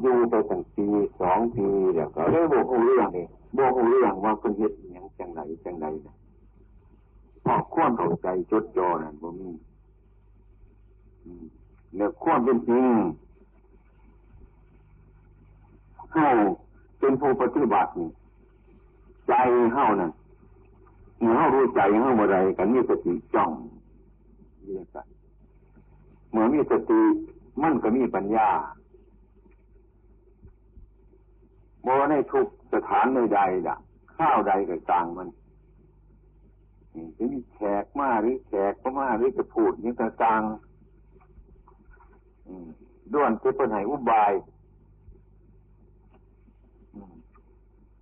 อยู่ไปตั้งปีสองปีแล้วก็เลยบอกเรื่องนี่บอกเรื่องว่าเป็นเหตุอย่างจังไหนจังไหนะพอควรเข้าใจจดจ่อนั่นบ่มีเนี่ยควรเป็นจริงเฮาเป็นผู้ปฏิบัตินี่ใจเฮานั่นเมื่อเฮารู้ใจเฮาเมื่อไรกันมีสติจ้องเรียกกันเมื่อมีสติมันก็มีปัญญา โมในทุกสถานใดๆด่ะข้าวใดก็ต่างมันจะมีแขกมาหรือแขกก็มาหรือจะพูดนี่ก็ต่างด้วนเพื่อนให้อุบาย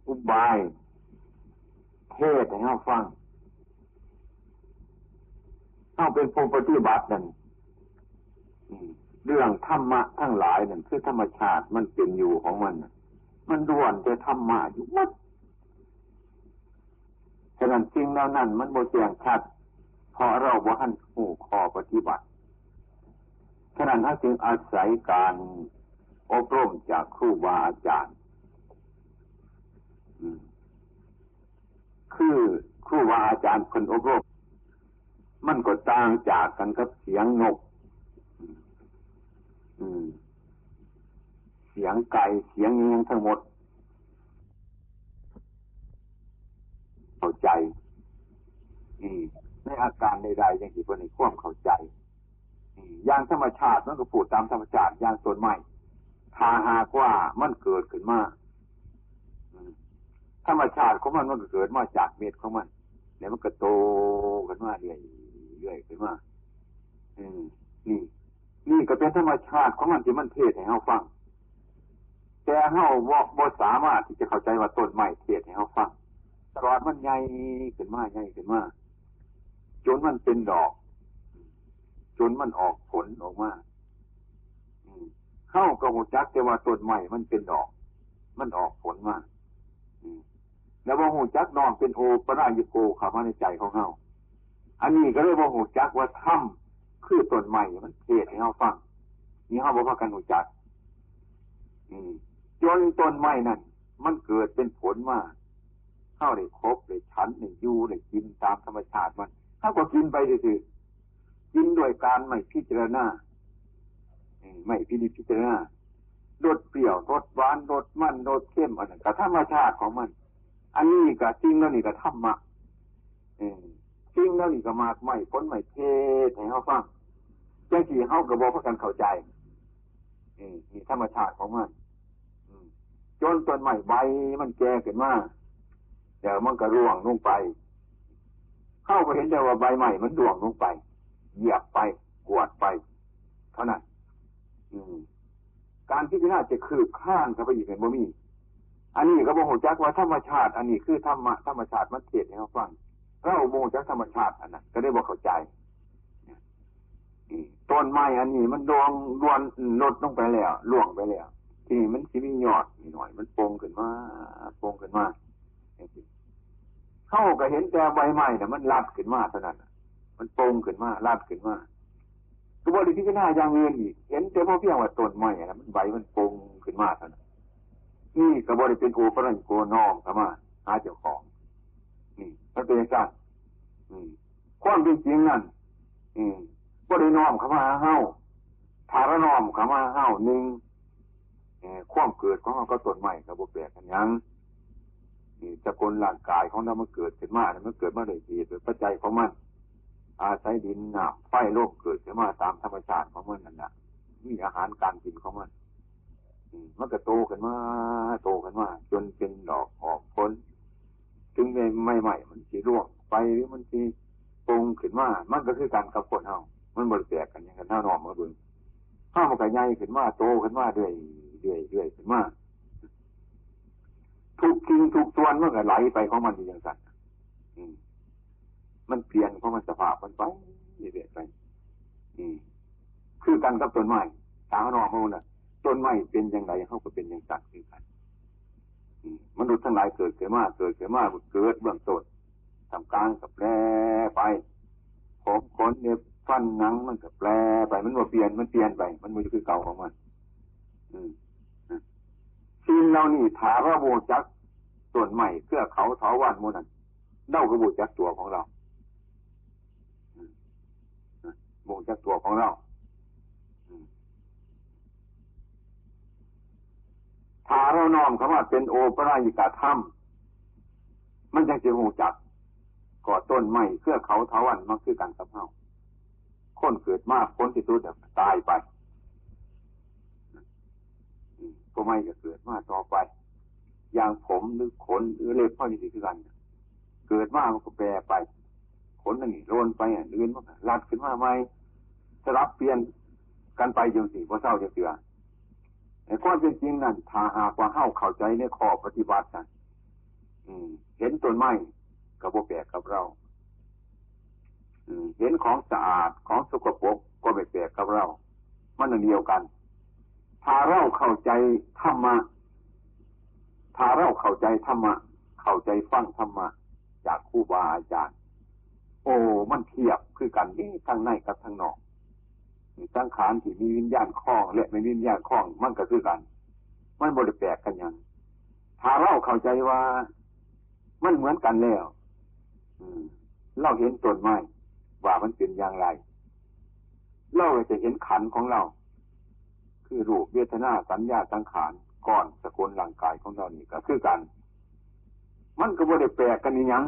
อุบาย เทศให้เขาฟังเขาเป็นผู้ปฏิบัตินั่นเรื่องธรรมะทั้งหลายนั่นคือธรรมชาติมันเป็นอยู่ของมัน มันด่วนจะธรรมะอยู่มัดฉะนั้นจริงแล้วนั่นมันโมเสียงชัดเพราะเราว่าท่านผู้คอปฏิบัติฉะนั้นถ้าจึงอาศัยการอบรมจากครูบาอาจารย์คือครูบาอาจารย์คนอบรม มันก็ต่างจากกันกับเสียงนกเสียงไก่เสียงเงี้ยทั้งหมดเข้าใจในอาการใดๆอย่างที่คนในควมเข้าใจอย่างธรรมชาติมันก็พูดตามธรรมชาติอย่างต้นไม้ถ้าหากว่ามันเกิดขึ้นมาธรรมชาติของมันมันก็เกิดมาจากเม็ดของมันแล้วมันก็โตขึ้นมาเรื่อยเรื่อยขึ้นมาอืมนี่ นี่ก็เป็นธรรมชาติของมันที่มันเทศให้เราฟัง แต่เฮาบ่บ่สามารถที่จะเข้าใจว่าต้นไม้เทศให้เราฟังตลอดมันใหญ่ขึ้นมาใหญ่ขึ้นมาจนมันเป็นดอก จนมันออกผลออกมาเข้ากับหัวจักแต่ว่าต้นไม้มันเป็นดอก มันออกผลมาแล้วว่าหูจักนอนเป็นโอปรายุโกเข้ามาในใจของเขาอันนี้ก็เรียกว่าหูจักว่าถ้ำคือต้นใหม่มันเทศให้เขาฟังนี่เขาบอกว่ากันหูจัก จนต้นไม้นั่นมันเกิดเป็นผลมาเข้าได้ครบได้ชั้นได้ยูได้กินตามธรรมชาติมันเขาก็กินไปดื้อกินโดยการไม่พิจารณาไม่พิจิพิจารณารสเปรี้ยวรสหวานรสมันรสเข้มอันนั้นก็ธรรมชาติของมัน อันนี้ก็จริงแล้วนี่ก็ธรรมะจริงแล้วนี่ก็มากไม่พ้นไม่เทศให้เขาฟังจังสี่เขากระบอกพักกันเข้าใจนี่ธรรมชาติของมัน จนต้นใหม่ใบมันแก่ขึ้นมาเดี๋ยวมันก็ร่วงลงไป เข้าก็เห็นได้ว่าใบใหม่มันร่วงลงไป เหยียบไปกวดไป เท่านั้นการพิจารณาจะคืบข้างเข้าไปอีกเป็นบ่มี อันนี้ก็บ่หูจักว่าธรรมชาติ อันนี้คือธรรมะธรรมชาติมันเทศให้เขาฟังเราโมจักธรรมชาติอันนั้นก็ได้บอกเข้าใจต้นไม้อันนี้มันดวงดวนลดลงไปแล้วล่วงไปแล้ว ทีนี้มันสิมีหยอดหน่อย มันโป่งขึ้นมาโป่งขึ้นมาเข้าก็เห็นแต่ใบไม้แต่มันลัดขึ้นมาเท่านั้นมันโป่งขึ้นมาลัดขึ้นมาก็บริพิจารณาอย่างอื่นอีกเห็นแต่พอเพียงว่าต้นไม้นะมันใบมันโป่งขึ้นมาเท่านั้นนี่ก็บริเป็นโอปรันโกนอมเข้ามาหาเจ้าของ นี่มันเป็นการความจริงนั่นบริน้อมเข้ามาเฮ้าทารน้อมเข้ามาเฮ้าหนึ่ง ความเกิดของเราก็ต้นใหม่กับบุเปลกกันยังนี่จะกลร่างกายของเรามันเกิดขึ้นมามันเกิดมาโดยเหตุโดยปัจจัยของมัน อาศัยดินน้ำไฟโลกเกิดขึ้นมาตามธรรมชาติของมันนั่นแหละมีอาหารการกินของมันมันก็โตขึ้นมาโตขึ้นมาจนเป็นดอกออกผลถึงไม่ไม่ใหม่มันสีร่วงไปหรือมันสีปรุงขึ้นมา มันก็คือการกับคนเฮามันบริแตกกันอย่างกันเท่านอมมาบึงข้าวมันก็ใหญ่ขึ้นมาโตขึ้นมาเรื่อย เรื่อยเรื่อยมาทุกทิ้งทุกส่วนมันก็ไหลไปของมันอย่างนั้นมันเปลี่ยนเพราะมันสภาพมันไปเรื่อยไปคือกันกับต้นไม้ตางนอมันน่ะต้นไม้เป็นอย่างไรเขาก็เป็นอย่างสัตว์คือกันมนุษย์ทั้งหลายเกิดเกิดมาเกิดเกิดมาเกิดเบื้องต้นทำกลางกับแปรไปผมขนเนี่ยฟันหนังมันกับแปรไปมันว่าเปลี่ยนมันเปลี่ยนไป มันมันคือเก่าของมัน อืม สิ่งเหล่านี้ถาว่าโมจักส่วนใหม่เพื่อเขาเถาวันมูนั้นเน่ากระโบจักตัวของเราโมจักตัวของเราถาเราน้อมคำว่าเป็นโอปรายิกาธรรมมันจะจะหูจักก่อต้นใหม่เพื่อเขาเถาวันมาคือการกับเฮาคนเกิดมากคนที่สุดตายไป ก็ไม่จะเกิดมาต่อไป อย่างผมหรือขนหรือเล็บพ่อที่สิกันเกิดมามันก็แปรไป ขนนั่นนี่โรนไปอะเลื่อนมันลัดขึ้นมาใหม่สลับเปลี่ยนกันไปจนสิว่าเศร้าจะเสือไอ้ความเป็นจริงนั่นถ้าหากว่าเข้าเข้าใจในข้อปฏิบัตินั่นเห็นต้นไม้กับโบแปลกกับเราเห็นของสะอาดของสกปรกก็ไม่แปลกกับเรา มันเดียวกัน ถ้าเราเข้าใจธรรมะถ้าเราเข้าใจธรรมะเข้าใจฟังธรรมะจากครูบาอาจารย์ โอ้มันเทียบคือกันนี่ทั้งในกับทั้งนอกสังขารที่มีวิญญาณคล้อง และไม่มีวิญญาณคล้อง มันก็คือกัน มันบริแปลกกันยังถ้าเราเข้าใจว่ามันเหมือนกันแล้วเราเห็นต้นไม้ว่ามันเป็นอย่างไร เราจะเห็นขันของเรา คือรูปเวทนาสัญญาสังขารก่อนสกุลร่างกายของเรานี่ก็คือกัน มันก็บ่ได้แปลกกันนี่ยัง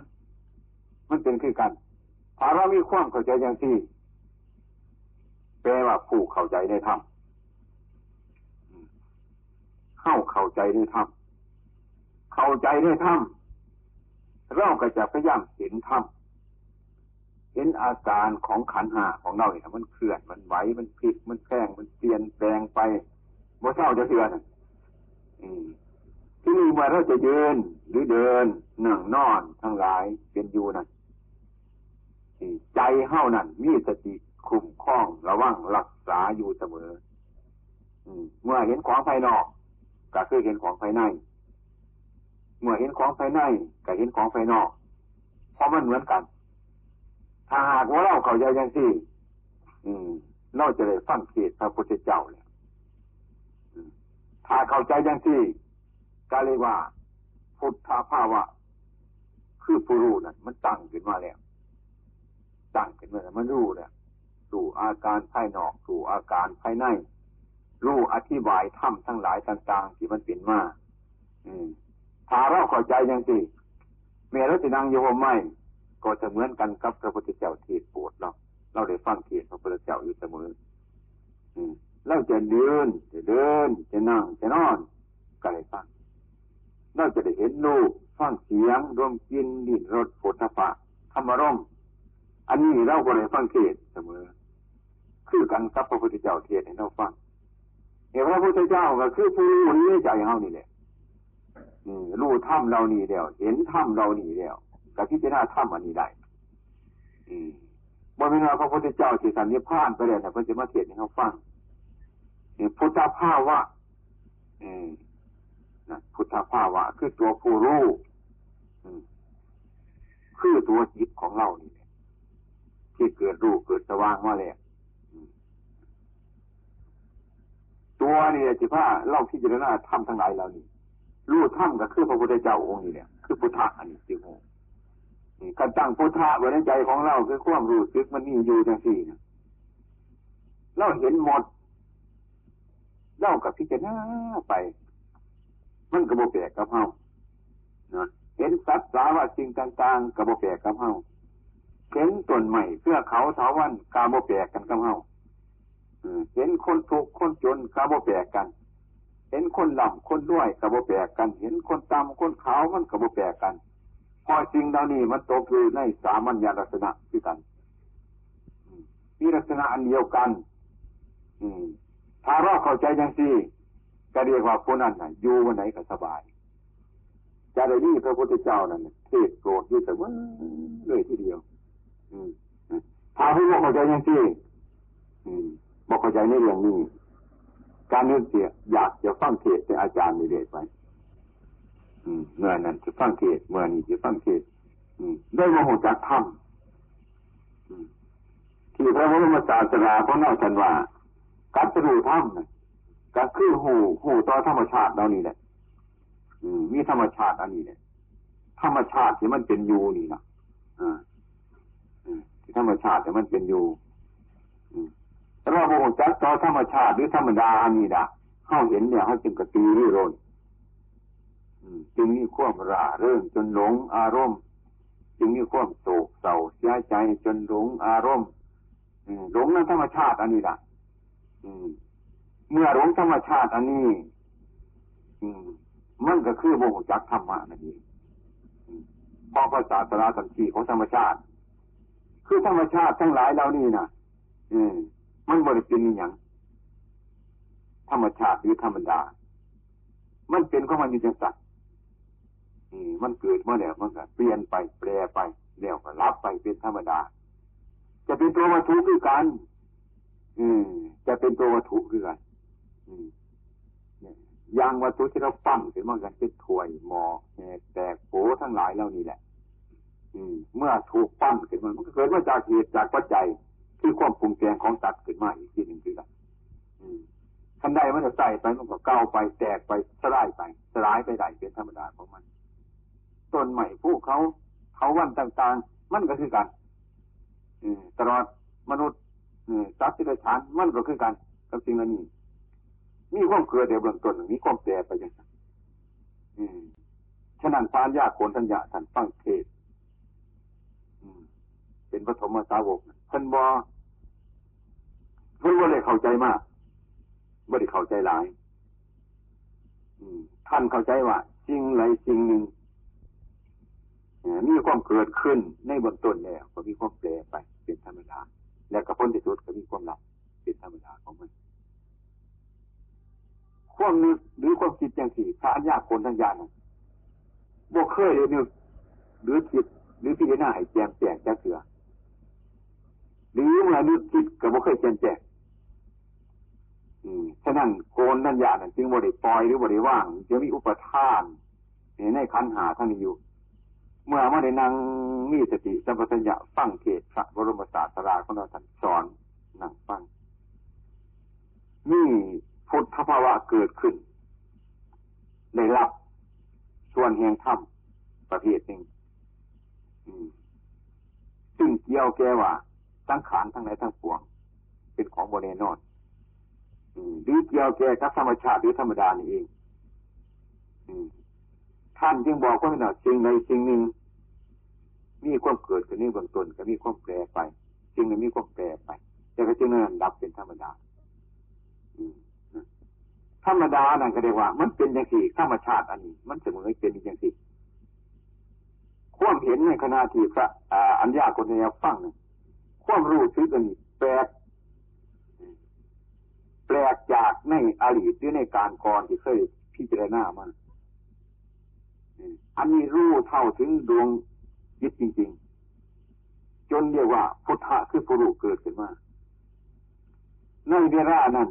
มันเป็นคือกันถ้าเรามีความเข้าใจอย่างที่แปลว่าผู้เข้าใจในธรรมเข้าเข้าใจในธรรมเข้าใจในธรรมเราก็จะพยายามเห็นธรรม เห็นอาการของขันหาของเราเนี่ยมันเคลื่อนมันไหวมันพลิกมันแพงมันเปลี่ยนแปลงไปบ่เศร้าจะเถื่อนที่นี่เมื่อเราจะยืนหรือเดินนั่งนอนทั้งหลายเป็นอยู่นั่นใจเฮ้านั่นมีสติคุ้มคล้องระวังรักษาอยู่เสมอเมื่อเห็นของภายนอกก็คือเห็นของภายใน เมื่อเห็นของภายในก็เห็นของภายนอก เพราะมันเหมือนกัน ถ้าหากว่าเราเข้าใจอย่างที่อืมเราจะได้ฟังเทศพระพุทธเจ้าเนี่ยถ้าเข้าใจอย่างที่ก็เรียกว่า พุทธภาวะ คือผู้รู้นั่นมันตั้งขึ้นมาแล้วตั้งขึ้นมาแล้วมันรู้เนี่ยรู้อาการภายนอกรู้อาการภายในรู้อธิบายถ้ำทั้งหลายต่างๆที่มันเป็นมาอืมถ้าเราเข้าใจอย่างที่เมื่อเราจะนั่งอยู่ห่มไม้ ก็จะเหมือนกันกับพระพุทธเจ้าเทศโปรดเราเราได้ฟังเทศพระพุทธเจ้าอยู่เสมอเราจะเดินจะเดิน จะนั่งจะนอนก็ได้ฟังเราจะได้เห็นรูปฟังเสียงรวมกินดินรสผลทพะธรรมร่มอันนี้เราก็ได้ฟังเทศเสมอ คือกันกับพระพุทธเจ้าเทศให้เราฟังเห็นพระพุทธเจ้าก็คือผู้รู้ในใจเฮานี่แหละรู้ถ้ำเรานี่แล้วเห็นถ้ำเรานี่แล้ว กับพิจารณาธรรมอันนี้ได้บนเวลาพระพุทธเจ้าสิสันนิพพานไปเลยแต่พื่อจะมาเทศให้เขาฟังพุทธภาวะพุทธภาวะ คือตัวผู้รู้คือตัวจิตของเรานี่ที่เกิดรู้เกิดสว่างมาแล้วตัวนี่จิผ้าเล่าพิจารณาธรรมทั้งหลายเรานี่รู้ธรรมก็คือพระพุทธเจ้าองค์นี้เนี่ยคือพุทธะอันนี้จริง การตั้งพุทธะไว้ในใจของเราคือความรู้สึกมันมีอยู่จังสี่นะเราเห็นหมดเล่ากับพิจารณาไป มันกระโบแปลกกับเฮานะเห็นสัตว์สาวสิ่งต่างๆกระโบแปลกกับเฮาเห็นต้นใหม่เพื่อเขาเถาวันกาโบแปลกกันกับเฮาเห็นคนทุกคนจนกาโบแปลกกัน เห็นคนหล่ำคนด้วยกระโบแปลกกัน เห็นคนตำคนขาวมันกระโบแปลกกัน พอสิ่งเหล่านี้มันตกอยู่ในสามัญญลักษณะที่กันมีลักษณะอันเดียวกัน อืมถ้าเราเข้าใจอย่างที่ก็เรียกว่าผู้นั้นน่ะอยู่วันไหนก็สบายจะได้ดีพระพุทธเจ้านั่นเทศโปรดอยู่เสมอเลยทีเดียว อืมถ้าผู้บอกเข้าใจอย่างที่อืมบอกเข้าใจในเรื่องนี้ การเรียนเสียอยากจะฟังเทศเป็นอาจารย์มีเดชไป เมื่อนั้นจะฟังเทศเมื่อนี้จะฟังเทศได้มาหูจักธรรมที่พระพุทธศาสนาของเราท่านว่ากัตรู้ธรรมก็คือหูหูต่อธรรมชาติเรานี่แหละอืมีธรรมชาติอันนี้เนี่ยธรรมชาติที่มันเป็นอยู่นี่นะอ่าที่ธรรมชาติที่มันเป็นอยู่แต่ว่าโมจักต่อธรรมชาติหรือธรรมดาอันนี้นะเข้าเห็นเนี่ยเขาจึงกระตือรือร้น จึงมีความร่าเริงจนหลงอารมณ์ จึงมีความโศกเศร้าเสียใจจนหลงอารมณ์หลงในธรรมชาติอันนี้ละเมื่อหลงธรรมชาติอันนี้มันก็คือโมจักธรรมะนั่นเองเพราะภาษาตราสันติของธรรมชาติ คือธรรมชาติทั้งหลายเหล่านี้นะอืมมันบริเป็นอย่างธรรมชาติหรือธรรมดา มันเป็นของมันอยู่จังสัตว มันเกิดเมื่อแล้วมันก็เปลี่ยนไปแปรไปแล้วก็รับไปเป็นธรรมดา จะเป็นตัววัตถุคือกัน อืม จะเป็นตัววัตถุคือกันอืมอยางวัตถุที่เราปั้นขึ้นมากันเป็นถ้วยหม้อแตกโผทั้งหลายเหล่านี้แหละ อืม เมื่อถูกปั้นขึ้นมามันก็เกิดมาจากเหตุจากปัจจัยที่ความปรุงแต่งของตัดขึ้นมาอีกทีหนึ่งคือกันอืมทันใดมันจะใส่ไปมันก็เก้าไปแตกไปสลายไปสลายไปได้เป็นธรรมดาของมัน ต้นใหม่ผู้เขาเขาวันต่างๆ มันก็คือกันตลอดมนุษย์สัตว์ที่ได้ฉานมันก็คือกันกับสิ่งเหล่านี้มีความเกิดเดี๋ยวเบื้องต้นมีความแก่ไปอย่างนั้นฉะนั้นพานยากโคนทัญญาท่านฟังเทศเป็นปฐมสาวกเพิ่นบอเพิ่นว่าเลยเข้าใจมากไม่ได้เข้าใจหลายท่านเข้าใจว่าสิ่งไรสิ่งหนึ่ง มีความเกิดขึ้นในบนต้นแล้วก็มีความแปรไปเป็นธรรมดาและกระพ้นที่สุดก็มีความหลับเป็นธรรมดาของมันความนึกหรือความคิดอย่างสี่พระอัญญาคนทั้งยานบวกเคยเลยนึกหรือคิดหรือพิจารณาให้แจมแจกจะเสือหรือเมื่อนึกคิดกับบวกเคยแจมแจกฉะนั้นโกนนัญญานี่ยจึงบริปล่อยหรือบริว่างจะมีอุปทานในขันหาท่านอยู่ เมื่อมาได้นั่งมีสติสัมปชัญญะฟังเทศพระบรมศาสดาของเราท่านสอนนั่งฟังนี่พุทธภาวะเกิดขึ้นได้รับส่วนแห่งธรรมประเภทหนึ่งซึ่งเกี่ยวแก่ว่าสังขารทั้งหลายทั้งปวง เป็นของโมเนนอนหรือเกี่ยวแก่กับธรรมชาติหรือธรรมดานี่เอง ท่านจึงบอกว่าเนาะสิ่งใดสิ่งหนึ่ง มีความเกิดขึ้นในเบื้องต้นก็มีความแปรไปสิ่งนึงมีความแปรไปแต่ก็จึงนั้นดับเป็นธรรมดาธรรมดานั่นก็เรียกว่า มันเป็นอย่างสี่ธรรมชาติอันนี้ มันเสมอเป็นอย่างสี่ความเห็นในขณะที่พระอัญญาคนนี้ฟังความรู้สึกอันนี้แปลกแปลกจากในอดีตหรือในการก่อนที่เคยพิจารณามา อันนี้รู้เท่าถึงดวงจิตจริง ๆ จนเรียกว่าพุทธะคือผู้รู้เกิดขึ้นมาในเวลานั้น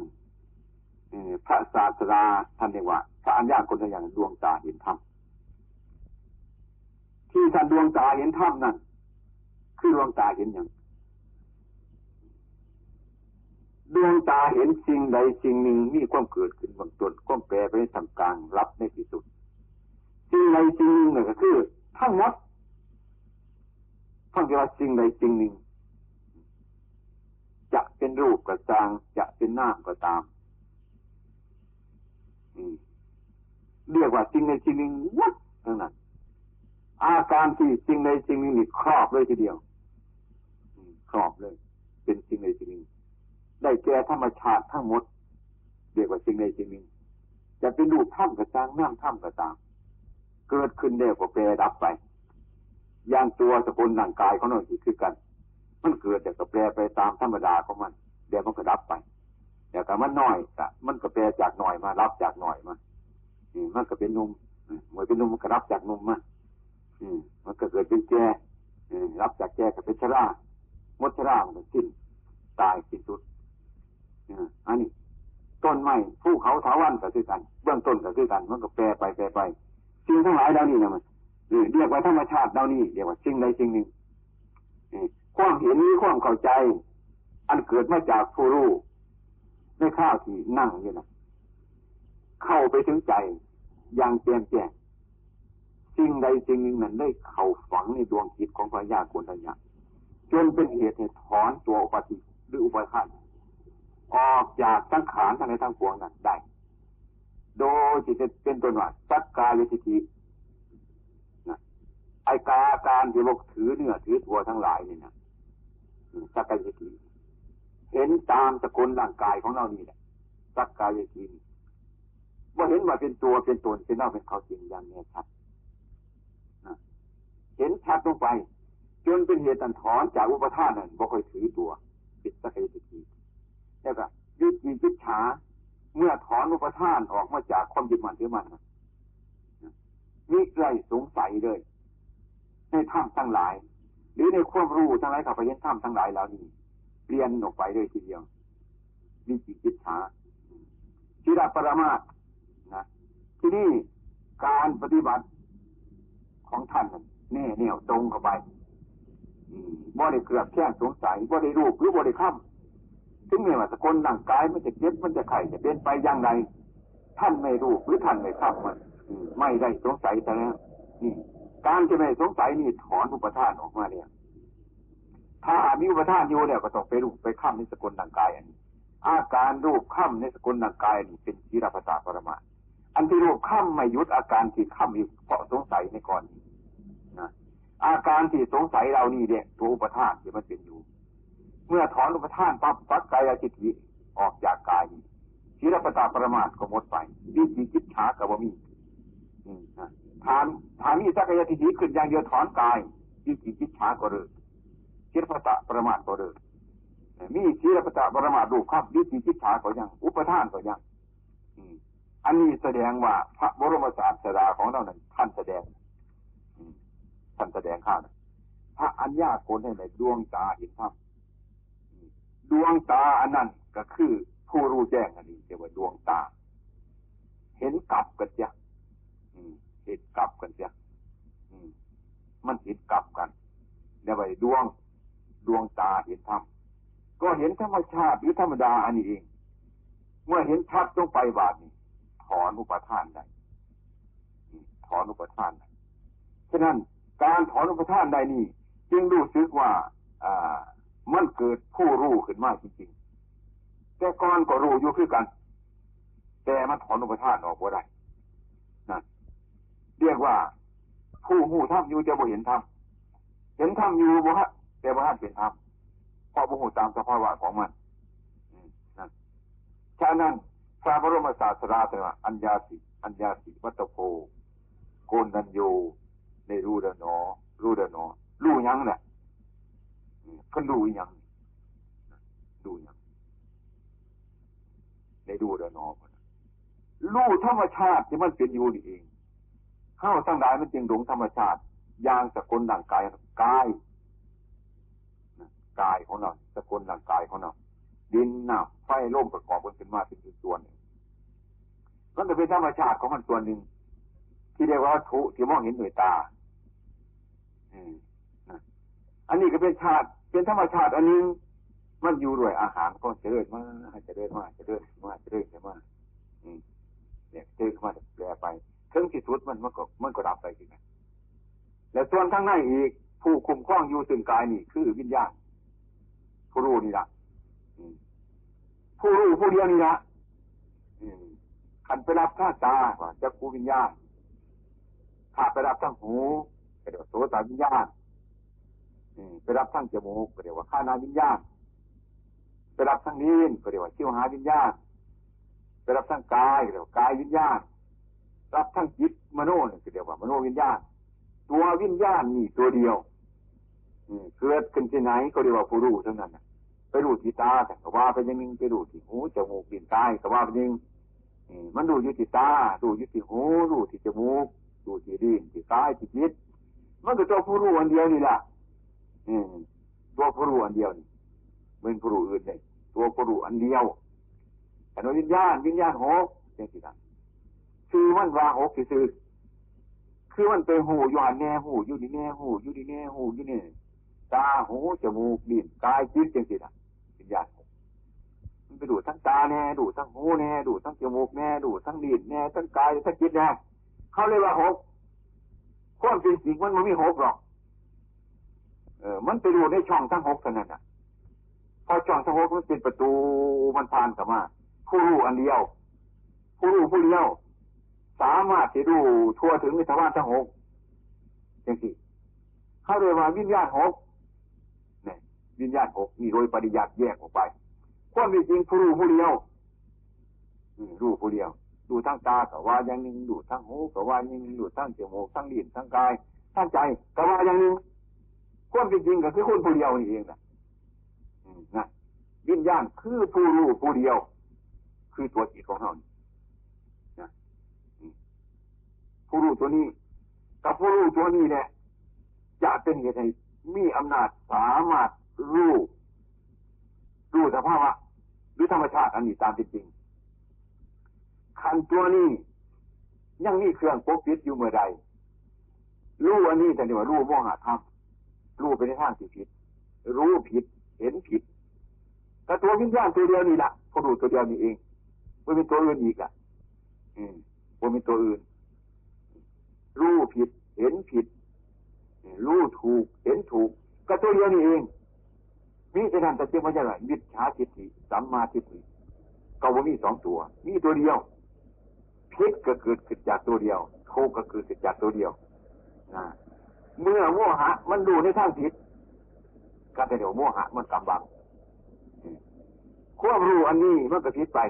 พระศาสดาท่านเรียกว่า พระอัญญาคนอย่างดวงตาเห็นธรรมที่ท่านดวงตาเห็นธรรมนั่นคือดวงตาเห็นอย่างดวงตาเห็นสิ่งใดสิ่งหนึ่งมีความเกิดขึ้นบางตนความแปรไปในทางกลางรับในที่สุด สิ่งใดสิ่งหนึ่งเนี่ยก็คือทั้งหมดทั้งที่ว่าสิ่งใดสิ่งหนึ่งจะเป็นรูปก็ตามจะเป็นน้ำก็ตามเรียกว่าสิ่งใดสิ่งหนึ่งวัดทั้งนั้นอาการที่สิ่งใดสิ่งหนึ่งนี่ครอบเลยทีเดียวครอบเลย เป็นสิ่งใดสิ่งหนึ่งได้แก่ธรรมชาติทั้งหมดเรียกว่าสิ่งใดสิ่งหนึ่งจะเป็นรูปถ้ำกระจางน้ำถ้ำกระตาม เกิดขึ้นเร็วกว่าแปรดับไปย่างตัวสกุลร่างกายของเราที่คือกัน มันเกิดแต่ก็แปรไปตามธรรมดาของมันเดี๋ยวมันก็ดับไปแต่ก็มันน้อยก็มันก็แปรจากหน่อยมารับจากหน่อยมาอืมันก็เป็นนุ่มเมื่อเป็นนุ่มมันก็รับจากนุ่มมาอืมมันก็เกิดเป็นแก่รับจากแก่ก็เป็นชรามดชรามันก็สิ้นตายสิ้นสุดอันนี้ต้นไม้ภูเขาถาวันก็คือกัน เบื้องต้นก็คือกัน มันก็แปรไปแปรไป สิ่งทั้งหลายเหล่านี้นะมันเรียกว่าธรรมชาติเหล่านี้เรียกว่าสิ่งใดสิ่งหนึ่งความเห็นนี้ความเข้าใจ อันเกิดมาจากผู้รู้ในข้าวที่นั่งอยู่นะเข้าไปถึงใจอย่างแจ่มแจ้งสิ่งใดสิ่งหนึ่งนั้นได้เข้าฝังในดวงจิตของพระญาโกณทัญญาจนเป็นเหตุให้ถอนตัวอุปธิหรืออุปทานออกจากสังขารทั้งในทั้งปวงนั้นได้ โดยจิตเป็นตัวหน่วยสักกายทิฏฐินะไอกาการที่บอกถือเนื้อถือตัวทั้งหลายนี่นะสักกายทิฏฐิเห็นตามสกุลร่างกายของเรานี่แหละสักกายทิฏฐิว่าเห็นว่าเป็นตัวเป็นตนเป็นเน่าเป็นเขาจริงอย่างนี้ชัดเห็นชัดลงไปจนเป็นเหตุตันถอนจากอุปทานนั้นบ่ค่อยถือตัวปิดสักกายทิฏฐิแล้วก็ยึดยิยึดฉา เมื่อถอนอุปทานออกมาจากความยึดมั่นถือมั่นนีไรสงสัยเลย ในถ้ำทั้งหลาย หรือในความรู้ทั้งหลายกับไปเห็นถ้ำทั้งหลายแล้วนี่เปลี่ยนออกไปเลยทีเดียววิจิกิจฉาชิระปรมาตนะที่นี่การปฏิบัติของท่านแน่แนวตรงเข้าไปบ่ได้เกือบแค่สงสัยบ่ได้รูปหรือบ่ได้ข้าม ถึงแม้ว่าสกลร่างกายมันจะเจ็บมันจะไข่จะเป็นไปอย่างไร ท่านไม่รู้หรือท่านไม่ทราบมันไม่ได้สงสัยแต่แล้วนี่การจะไม่สงสัยนี่ถอนอุปทานออกมาเนี่ย ถ้ามีอุปทานอยู่เนี่ยก็ต้องไปรูปไปข้ามในสกลร่างกายอันนี้อาการรูปข้ามในสกลร่างกายนี่เป็นชีรปตาปรมาอันที่รูปข้ามไม่ยุดอาการที่ข้ามอีกเพราะสงสัยในก่อนนี้นะอาการที่สงสัยเรานี่เนี่ยตัวอุปทานที่มันเป็นอยู่ มื่อถอนอุปทานปั๊บปักกายจิตวิออกจากกายศีลปตาประมาทก็หมดไปวิจิกิจฉากับวมีฐานฐานนี้สักกายทิฏฐิขึ้นอย่างเดียวถอนกายวิจิกิจฉาก็เลิกศีลปตาประมาทก็เลิกมีศีลปตาประมาทดูครับวิจิกิจฉาก็ยัง อุปทานก็ยังอันนี้แสดงว่าพระบรมศาสดาของเรานั้นท่านแสดงท่านแสดงข้าวพระอัญญาโกณให้ในดวงตาเห็นธรรม ดวงตาอันนั้นก็คือผู้รู้แจ้งอันนี้เรียกว่าดวงตา เห็นกลับกันจ้ะเห็นกลับกันจ้ะมันเห็นกลับกันเรียกว่าดวงดวงตาเห็นธรรมก็เห็นธรรมชาติหรือธรรมดาอันนี้เอง เมื่อเห็นชัดต้องไปบาดนี้ถอนอุปทานได้ถอนอุปทานได้ฉะนั้นการถอนอุปทานใดนี่ จึงรู้สึกว่า อ่า มันเกิดผู้รู้ขึ้นมาจริงๆแต่ก่อนก็รู้อยู่คือกัน แต่มันถอนอุปทานออกว่าได้นะเรียกว่า ผู้หูทำอยู่จะบ่เห็นทำเห็นทำอยู่บ่ฮะแต่บ่ฮะเป็นทำเพราะบ่หูตามสภาวะของมันนั่นฉะนั้นพระบรมศาสดาตรัสอัญญาสิอัญญาสิวัตโพโกนัญโยในรู้เดนอรู้เดนอรู้ยังแหละ ก็ดูอย่างดูอย่างได้ดูเดนอรู้ธรรมชาติที่มันเป็นอยู่นี่เองเข้าทั้งหลายมันจึงหลงธรรมชาติอย่างสกุลร่างกายกายกายของเราสกุลร่างกายของเราดินน้ำไฟลมประกอบกันเป็นมาเป็นส่วนหนึ่งมันจะเป็นธรรมชาติของมันส่วนหนึ่งที่เรียกว่าทุที่มองเห็นด้วยตา อืม อันนี้ก็เป็นชาติ เป็นธรรมชาติอันนึงมันอยู่ด้วยอาหารก็เจริญมากเจริญมากเจริญมากเจริญมากเนี่ยเจริญมาแปลไปถึงที่สุดมันมันก็มันก็ดับไปทีนั้นแล้วส่วนข้างในอีก ผู้คุมคล้องอยู่สึ่งกายนี่คือวิญญาณผู้รู้นี่ละผู้รู้ผู้เดียวนี่ละขันไปรับท่าตาว่าจะกูวิญญาณถ้าไปรับทั้งหูก็เดี๋ยวโสตวิญญาณ ไปรับทั้งจมูกก็เรียกว่าข้านาวิญญาณไปรับทั้งนิ้นก็เรียกว่าชิวหาวิญญาณไปรับทั้งกายก็เรียกว่ากายวิญญาณรับทั้งจิตมโนนี่ก็เรียกว่ามโนวิญญาณตัววิญญาณนี่ตัวเดียวเกิดขึ้นที่ไหนก็เรียกว่าผู้รู้เท่านั้นไปรู้ที่ตาแต่ก็ว่าไปยังนึงไปรู้ที่หูจมูกลิ้นกายก็ว่าไปยังมันดูอยู่ที่ตาดูอยู่ที่หูดูที่จมูกดูที่ลิ้นที่กายที่จิตมันก็ตัวผู้รู้อันเดียวนี่แหละ ตัวผู้รู้อันเดียวนี่เป็นผู้รู้อื่นเลยตัวผู้รู้อันเดียวแต่วิญญาณวิญญาณหกอย่างที่นั้นคือมันว่าหกคือคือมันเป็นหูอยู่อันแน่หูอยู่ดีแน่หูอยู่ดีแน่หูอยู่นี่ตาหูจมูกลิ้นกายจิตอย่างที่นั้นวิญญาณหกมันไปดูทั้งตาแน่ดูทั้งหูแน่ดูทั้งจมูกแน่ดูทั้งลิ้นแน่ทั้งกายทั้งจิตแน่เขาเรียกว่าหกความจริงมันมันมีหกหรอก เออมันไปดูในช่องทั้งหกเท่านั้นอะพอช่องทั้งหกมันเป็นประตูมันผ่านเข้ามา ผู้รู้อันเดียว ผู้รู้ผู้เดียว สามารถที่ดูทั่วถึงในทวารทั้งหกอย่างที่เขาเรียกว่าวิญญาณหกเนี่ยวิญญาณหกนี่โดยปริยัติแยกออกไปความจริงผู้รู้ผู้เดียวรู้ผู้เดียวดูทั้งตากับว่าอย่างหนึ่งดูทั้งหูกับว่าอย่างหนึ่งดูทั้งจมูกทั้งลิ้นทั้งกายทั้งใจกับว่าอย่างหนึ่ง ความจริงก็คือคนผู้เดียวนี่เองนะนะวิญญาณคือผู้รู้ผู้เดียว คือตัวจิตของเรานะผู้รู้ตัวนี้ กับผู้รู้ตัวนี้เนี่ยจะเป็นเหตุให้มีอำนาจสามารถรู้รู้สภาวะหรือธรรมชาติอันนี้ตามเป็นจริงคันตัวนี้ ยังมีเครื่องปกปิดอยู่เมื่อใดรู้อันนี้แต่เดี๋ยวรู้โมหะธรรม รู้ไปในทางที่ผิด รู้ผิด เห็นผิดแต่ตัววิญญาณตัวเดียวนี่แหละพอรู้ตัวเดียวนี่เองไม่เป็นตัวอื่นอีกอะ อืมไม่เป็นตัวอื่น รู้ผิด เห็นผิด รู้ถูก เห็นถูก ก็ตัวเดียวนี่เองมีแต่นั้นแต่เจ้าว่าจะไรมิจฉาทิฏฐิสัมมาทิฏฐิก็ว่ามีสองตัว มีตัวเดียวพิษก็เกิดขึ้นจากตัวเดียวทุกก็เกิดขึ้นจากตัวเดียวนะ เมื่อโมหะ มันดูในทางผิดก็จะเดี๋ยวโมหะ มันกำบังความรู้อันนี้มันก็ผิดไป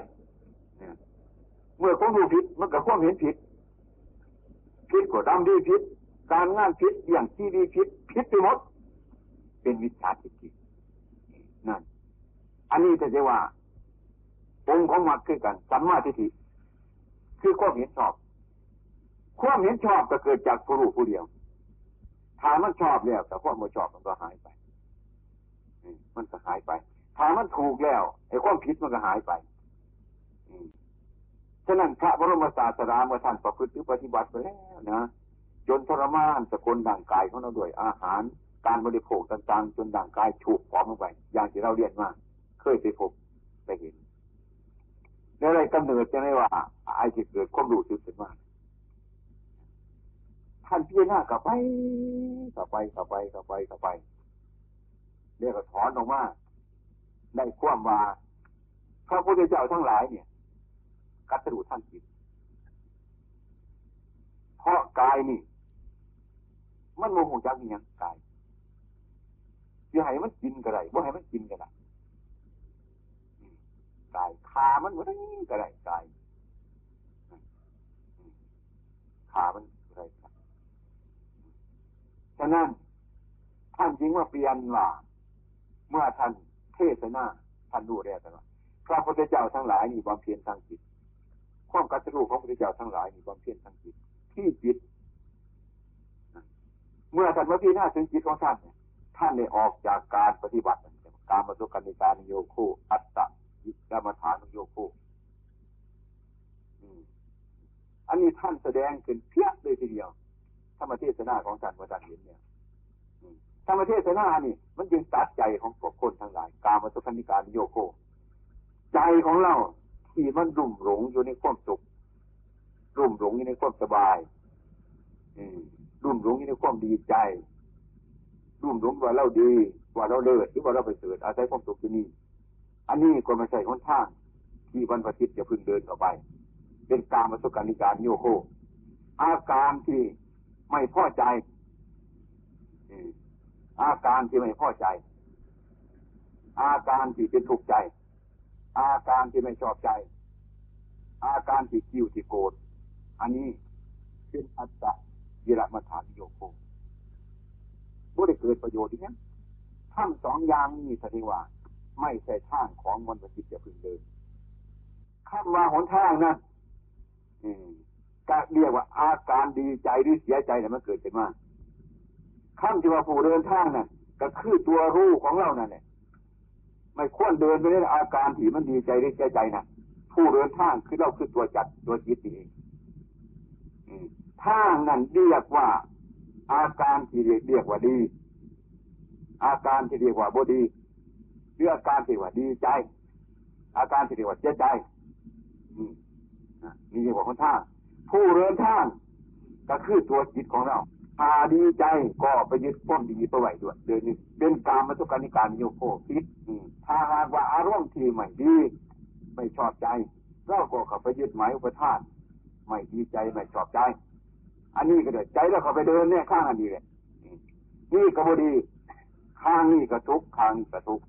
เมื่อความรู้ผิด มันก็ความเห็นผิดผิดก็ดำดีผิดการงานผิดอย่างที่ดีผิดผิดไปหมด เป็นวิชาทิฏฐินั่น อันนี้จะเรียกว่า องค์ของมรรคคือกันสัมมาทิฏฐิคือความเห็นชอบ ความเห็นชอบก็เกิดจากผู้รู้ผู้เดียว ถ้ามันชอบแล้วแต่ความไม่ชอบมันก็หายไปมันก็หายไปถ้ามันถูกแล้วไอ้ความผิดมันก็หายไปฉะนั้นพระบรมศาสดาเมื่อท่านประพฤติหรือปฏิบัติไปแล้วนะจนทรมานสกุลด่างกายของเราด้วยอาหารการบริโภคต่างๆ จนด่างกายฉูกพร้อมลงไป อย่างที่เราเรียนมาเคยไปพบไปเห็นแล้วอะไรกำเนิดจะไม่ว่าไอ้ที่เกิดความรู้สึกขึ้นมา ท่านพิจารณากลับไปกลับไปกลับไปกลับไปกลับไปเรียกถอนออกมาได้ความว่าพระพุทธเจ้าทั้งหลายเนี่ย กัตรุท่านจิตเพราะกายนี่ มันโมโหจักยังกายจะให้มันกินก็ได้บ่ให้มันกินก็ได้กายขามันบ่ได้ก็ได้กายขามันะนั้นท่านจริงว่าเปลี่ยนว่าเมื่อท่านเทศนาท่านดูแลตลอดพระพุทธเจ้าทั้งหลายนี่ความเพียรทางจิตความกัตรู้ของพระพุทธเจ้าทั้งหลายนี่ความเพียรทางจิต ที่จิต เมื่อท่านมาพิจารณาถึงจิตของท่านเนี่ยท่านได้ออกจากการปฏิบัติการมาสุกันในการโยคูอัตตะยิกรรมฐานโยคูอันนี้ท่านแสดงขึ้นเพียบเลยทีเดียว ธรรมเทศนาของท่านว่าท่านเห็นเนี่ยธรรมเทศนานี่มันจึงตัดใจของพวกคนทั้งหลาย การมาสุขนิการโยโกใจของเราที่มันรุ่มหลงอยู่ในความสุขรุ่มหลงอยู่ในความสบายรุ่มหลงอยู่ในความดีใจ รุ่มหลงว่าเราดี ว่าเราเลิศหรือว่าเราไปเสดอาศัยความสุขที่นี่ อันนี้ก็ไม่ใช่คนทางที่วันประทิตย์จะพึงเดินต่อไป เป็นการมาสุการนิการโยโคอาการที่ ไม่พอใจอาการที่ไม่พอใจ อาการที่เป็นทุกข์ใจ อาการที่ไม่ชอบใจ อาการที่กิ้วที่โกรธอันนี้เป็นอัตตะยิระมาฐานโยโกบ่ได้เกิดประโยชน์อีกนี้ทั้งสองอย่างนี้แสดงว่า ไม่ใช่ทางของมนุษย์จะพึงเดินข้ามมาหนทางนะ ก็เรียกว่าอาการดีใจหรือเสียใจเนี่ยมันเกิดขึ้นมาข้ามที่ว่าผู้เดินทางน่ะก็คือตัวรู้ของเรานั่นแหละไม่ควรเดินไปในอาการที่มันดีใจหรือเสียใจน่ะผู้เดินทางคือเราคือตัวจัดตัวจิตเองทางนั้นเรียกว่า อาการที่เรียกเรียกว่าดี อาการที่เรียกว่าบดีหรืออาการที่ว่าดีใจ อาการที่เรียกว่าเสียใจนี่เรียกว่าคนท่า ผู้เดินทางก็คือตัวจิตของเราถ้าดีใจก็ไปยึดพ้อมดีไปไหวด้วยเดี๋ยวนี้เป็นการมาตุการนิการโยโคคิดถ้าหากว่าอารมณ์ที่ไม่ดี ไม่ชอบใจ เราก็เข้าไปยึดหมายอุปทานไม่ดีใจไม่ชอบใจ อันนี้ก็เดือดใจแล้วเขาไปเดินเนี่ยข้างอันนี้เลยนี่ก็บดีข้างนี้ก็ทุกข้างนี้ก็ทุก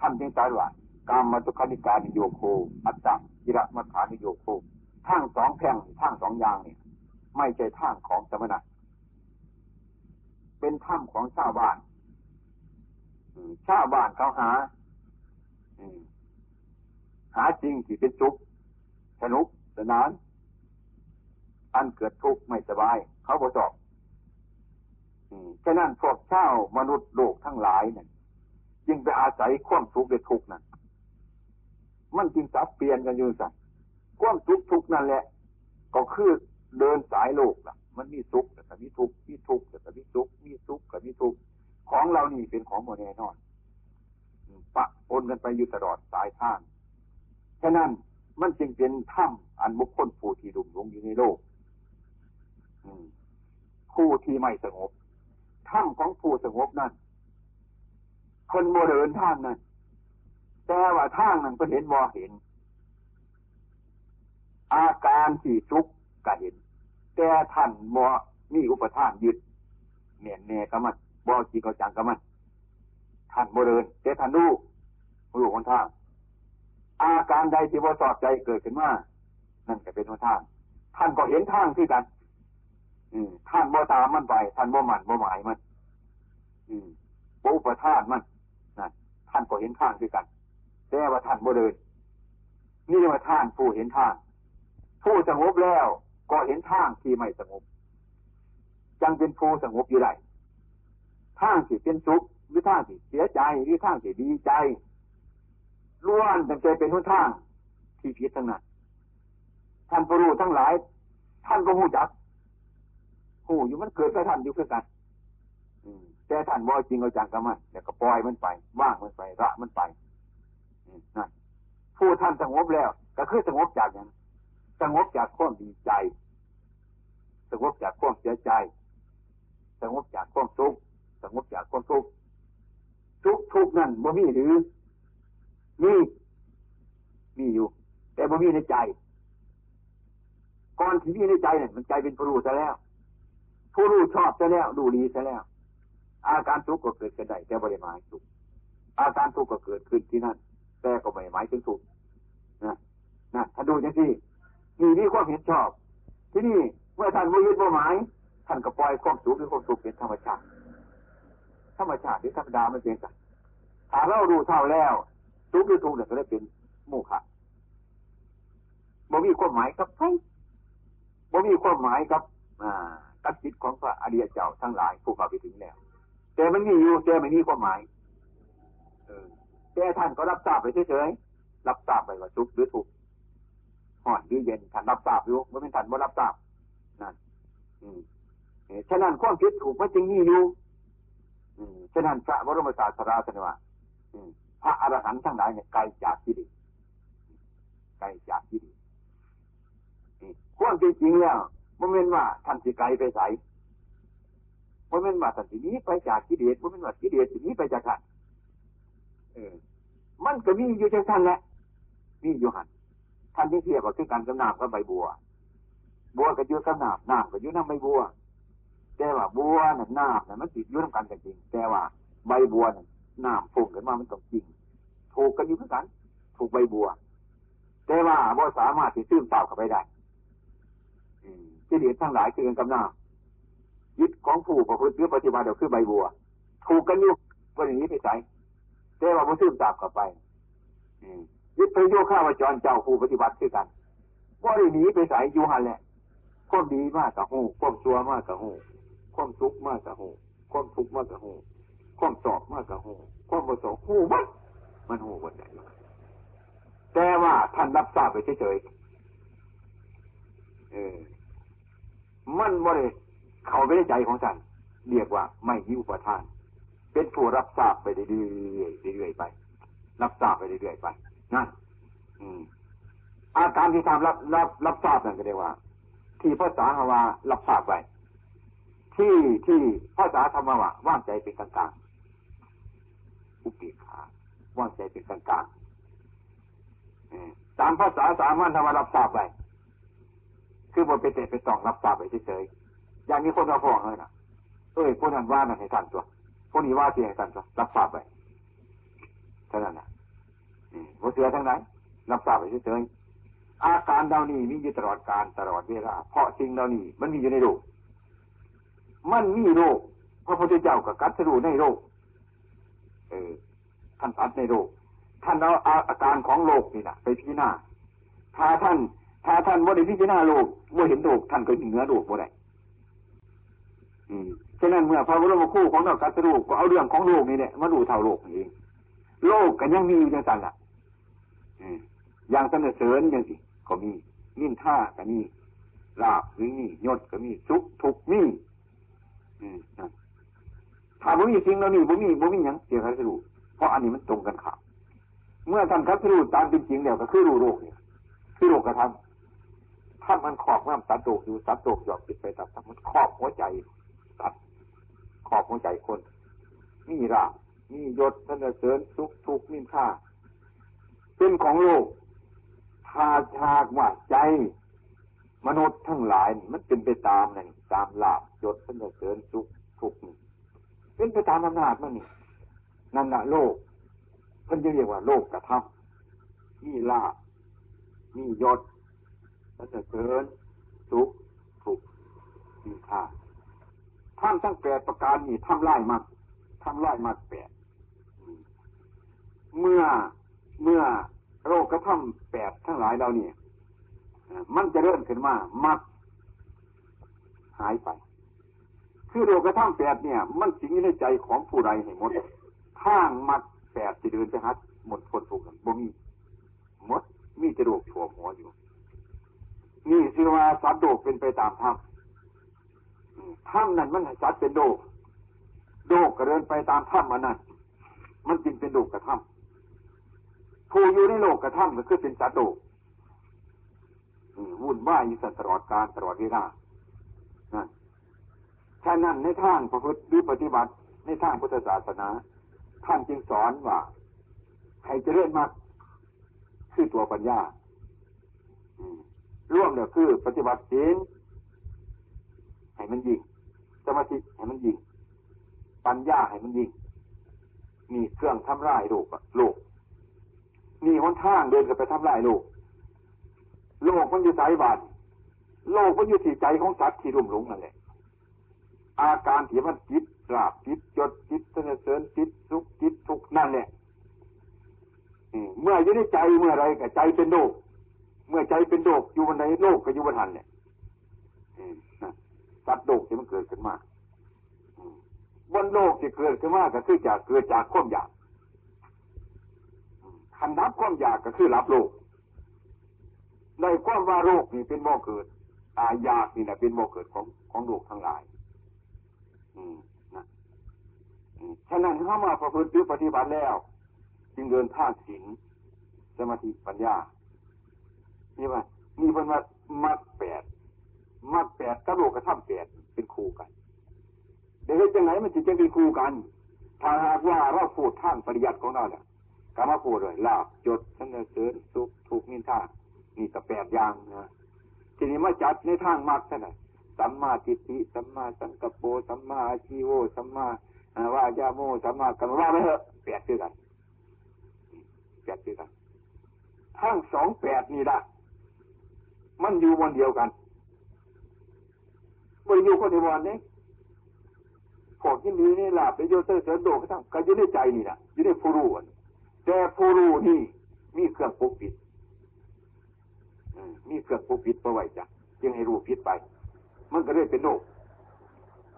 ท่านจึงตรัสว่าการมาตุคนิการโยโคอัตตะยิระมัฐานิโยโค ทั้งสองแพ่งทั้งสองอย่างเนี่ย ไม่ใช่ทางของสมณะ เป็นถ้ำของชาวบ้านชาวบ้านเขาหาหาจริงที่เป็นสุขสนุกสนาน อันเกิดทุกข์ไม่สบาย เขาบอสอบฉะนั้นพวกเจ้ามนุษย์โลกทั้งหลายเนี่ยจึงไปอาศัยความทุกข์ในทุกข์นั้นมันจึงสับเปลี่ยนกันอยู่สัก ความทุกข์ทุกนั่นแหละ ก็คือเดินสายโลกล่ะ มันมีสุกข์แต่มีทุกข์มีทุกข์แต่มีสุกข์มีสุกข์กับมีทุกข์ของเรานี่เป็นของโมแน่นอนปะปนกันไปอยู่ตลอดสายทางฉะนั้นมันจึงเป็นถ้ำอันบุคคลผู้ที่ดุมลงอยู่ในโลกผู้ที่ไม่สงบถ้ำของผู้สงบนั่นคนโมเดินทางนั้นแต่ว่าทางนั้นก็เห็นบ่เห็น อาการที่ทุกข์ก็เห็น แต่ท่านบ่มีอุปทานยึดเนียนเนกมันบ่จีกจังกับมันท่านโมเดินแต่ท่านรู้รู้คนทาง อาการใดที่ว่าสอดใจเกิดขึ้นมานั่นก็เป็นทาง ท่านก็เห็นทางที่กัน อืมท่านบ่ตามมันไป ท่านบ่หมันบ่หมายมัน อืมบ่ประทานมันนั่นท่านก็เห็นทางที่กันแต่ว่าท่านบ่เดินนี่เรียกว่าท่านผู้เห็นทาง ผู้สงบแล้วก็เห็นทางที่ไม่สงบจังเป็นผู้สงบอยู่ได้ทางที่เป็นสุขหรือทางที่เสียใจหรือทางที่ดีใจล้วนตั้งใจเป็นหนทางที่ผิดทั้งนั้นท่านผู้รู้ทั้งหลาย ท่านก็หูจักหูอยู่มันเกิดกับท่านอยู่เพื่อกันแต่ท่านบ่จริงเอาจังกับมันเดี๋ยวก็ปล่อยมันไปว่างมันไประมันไปนั่นผู้ท่านสงบแล้ว ก็คือสงบจากอย่าง สงบจากความดีใจ สงบจากความเสียใจ สงบจากความทุกข์สงบจากความทุกข์ทุกทุกนั่นบ่มีหรือมีมีอยู่ แต่บ่มีในใจก่อนที่มีในใจเนี่ยมันใจเป็นผู้รู้ซะแล้ว ผู้รู้ชอบซะแล้ว ดูดีซะแล้ว อาการทุกข์ก็เกิดขึ้นได้แต่บริหมายทุกอาการทุกข์ก็เกิดขึ้นที่นั่น แต่ก็ไม่หมายถึงทุกข์นะนะถ้าดูอย่างที่ มีนี่ความเห็นชอบ ที่นี่เมื่อท่านไม่ยึดหมายท่านก็ปล่อยความสุขหรือความสุขเป็นธรรมชาติธรรมชาติหรือธรรมดาไม่เป็นกันถ้าเราดูเท่าแล้วทุกข์หรือทุกข์เนี่ยก็ได้เป็นโมฆะบ่มีความหมายกับใครบ่มีความหมายกับอ่ากับจิตของพระอริยเจ้าทั้งหลายผู้เข้าไปถึงแล้ว แต่มันมีอยู่แต่ไม่มีความหมายเออแต่ท่านก็รับทราบไปเฉยๆรับทราบไปว่าทุกข์หรือทุกข์ ห่อนหรือเย็นท่านรับทราบอยู่ไม่เป็นท่านบ่รับทราบนั่นอืมฉะนั้นความคิดถูกมันจึงมีอยู่อืมฉะนั้นพระบรมศาสดาสนว่าอืมพระอรหันต์ทั้งหลายเนี่ยไกลจากที่ดีไกลจากที่ดีความจริงแล้วมันเป็นว่าท่านสิไกลไปใสมันเป็นว่าท่านสินี้ไปจากกิเลสมันเป็นว่ากิเลสสินี้ไปจากท่านเออมันก็มีอยู่จากท่านแหละมีอยู่หัน ท่านที่เทียบกับคือการกำนาบกับใบบัว บัวก็อยู่กำนาบน้ำก็อยู่น้ำใบบัว แต่ว่าบัวน่ะน้ำน่ะมันติดยู่น้ำกันกันจริงแต่ว่าใบบัวน่ะน้ำพุ่งขึ้นมามันต้องจริง ถูกกันอยู่เหมือนกัน ถูกใบบัว แต่ว่าบ่สามารถที่ซึมซาบเข้าไปได้ที่เดียทั้งหลายคือกันกำนาบยึดของผู้ประพฤติหรือปฏิบัติเดียวคือใบบัว ถูกกันอยู่วันนี้ไปใส่แต่ว่าบ่ซึมซาบเข้าไปยึด ไปโยข้าวจรเจ้าผู้ปฏิบัติคือกันว่าได้หนีไปส่อยู่หันแหละความดีมากกับหูความชั่วมากกับหูความทุกข์มากกับหูความทุกข์มากกับหูความสอบมากกับหูความประสงค์หูมันมันหูวันไหนแต่ว่าท่านรับทราบไปเฉยๆเออมันบ่ได้เข้าไปในใจของท่านเรียกว่าไม่มีอุประทาน เป็นผู้รับทราบไปเรื่อยๆเรื่อยๆไป รับทราบไปเรื่อยๆไป นั่นอืมอาการที่ทำรับรับรับทราบนั่นก็เรียกว่า ที่ภาษาฮาวารับทราบไปที่ที่ภาษาธรรมะว่างใจเป็นกลางๆอุปีขาว่างใจเป็นกลางๆตามภาษาสามัญธรรมรับทราบไปคือบนไปเตะไปต้องรับทราบไปเฉยๆอย่างนี้คนเราฟ้องเลยนะเอ้ยคนนั้นว่านั่นให้ท่านตัวคนนี้ว่าเสียให้ท่านตัวรับทราบไปเท่านั้นนะ หัวเสือทั้งนั้นรับทราบไปเฉยๆอาการเหล่านี้มีอยู่ตลอดการตลอดเวลา เพราะสิ่งเหล่านี้มันมีอยู่ในโลก มันมีโรคพระพุทธเจ้ากับกัตรู้ในโรคเออท่านตัดในโรคท่านเอาอาการของโรคนี่นะไปพิจารณาถ้าท่าน ถ้าท่านว่าได้พิจารณาโรคว่าเห็นโรคท่านก็เหนือโรคบ่ได้อืมฉะนั้นเมื่อพระบรมครูของเรากัตรู้ก็เอาเรื่องของโลกนี่แหละมาดูเท่าโลกเองโลกกันยังมีอยู่ในสันละ อย่างสนเสริญอย่างสิก็มีนิ่มท่าก็มีลาบหรือนี่ยศก็มีสุขทุกมีถ้าบ่มีสิ่งเหล่านี้บ่มีบ่มีอย่างเสียคัสรู้เพราะอันนี้มันตรงกันข้ามเมื่อท่านคัสรู้ตามเป็นจริงแล้วก็คือรู้โลกเนี่ยคือโลกกระทำถ้ามันขอบน้ำสัตว์โลกอยู่สัตว์โลกหยอกติดไปตับมันขอบหัวใจสัตว์ขอบหัวใจคน มีรามียศท่านเสริญทุกทุกนินค่า เป็นของโลกถ้าชากว่าใจ มนุษย์ทั้งหลายมันเป็นไปตามนั่นตามลาบยศสนเสริญสุขทุกข์เป็นไปตามอำนาจมันนี่นั่นแหะโลกมันจะเรียกว่าโลกกระทำมีลาบมียศสนเสริญสุขทุกข์มีค่าท่านทั้งแปดประการนี่ทำไล่มาทำไล่มาแปดเมื่อ เมื่อโรคกระทำแปดทั้งหลายเราเนี่ยมันจะเริ่มขึ้นมามักหายไป คือโลกระทั่งแปดเนี่ย มันสิงในใจของผู้ใดให้หมดทางมักแปดสิเดินไปฮัดหมดคนถูกกันบ่มีหมดมีจะโรคชั่วหัวอยู่ นี่คือว่าสัตว์โลกเป็นไปตามธรรมธรรมนั้นมันสัตว์เป็นโลกโลกก็เดินไปตามธรรมมันนั่นมันจึงเป็นโลกกระทำ ผู้อยู่ในโลกกระทำก็คือเป็นสัตว์โลกวุ่นวายอยู่ตลอดการตลอดเวลานั่นฉะนั้นในทางประพฤติหรือปฏิบัติ ในทางพุทธศาสนา ท่านจึงสอนว่า ให้เจริญมากคือตัวปัญญาร่วมเนี่ยคือ ปฏิบัติศีลให้มันยิงสมาธิให้มันยิง ปัญญาให้มันยิงมีเครื่องทำลายโลกโลก มีหนทางเดินกันไปทำลายโลก โลกมันอยู่สายบาดโลกมันอยู่ที่ใจของสัตว์ที่รุ่มหลงนั่นแหละ อาการที่มันจิตราบจิตจดจิตเสนเสริญจิตสุขจิตทุกนั่นแหละเมื่ออยู่ในใจเมื่อไรกับใจเป็นโลก เมื่อใจเป็นโลกอยู่บนไหนโลกก็อยู่บนหันเนี่ยสัตว์โลกที่มันเกิดขึ้นมาบนโลกที่เกิดขึ้นมาก็คือจากเกิดจากความอยาก คันรับความอยากก็คือรับโลกในความว่าโลกนี่เป็นบ่อเกิดตายยากนี่นะเป็นบ่อเกิดของของโลกทั้งหลาย อืมนะฉะนั้นเข้ามาประพฤติปฏิบัติแล้ว จึงเดินทางศีลสมาธิปัญญานี่ว่ามีเป็นว่ามัดแปดมัดแปดกระโดดกระทับแปดเป็นคู่กันเดี๋ยวจะไหนมันจะจะเป็นคู่กัน ถ้าหากว่าเราพูดทางปริยัติของเราเนี่ย ก็มพูดเลยลาบจดสันเสริญสุขทุกนินทานี่ก็แปดอย่างนะทีนี้มาจัดในทางมรรคท่านสัมมาทิฏฐิสัมมาสังกปรสัมมาอาชีโวสัมมาวายาโมสัมมากรรมว่าไม่เถอะแปดด้วยกันแปดด้วยกันทั้งสองแปดนี่ละมันอยู่วันเดียวกันบริยูคนในวันนี้ผลที่มีนี่ลับไปโยเตอร์เสริโดก็ทั้งก็อยู่ในใจนี่นะอยู่ในผู้รู้ แต่ผู้รู้นี่ มีเครื่องปกปิดมีเครื่องปกปิดเอาไว้จ้ะจึงให้รู้ผิดไป มันก็เลยเป็นโลก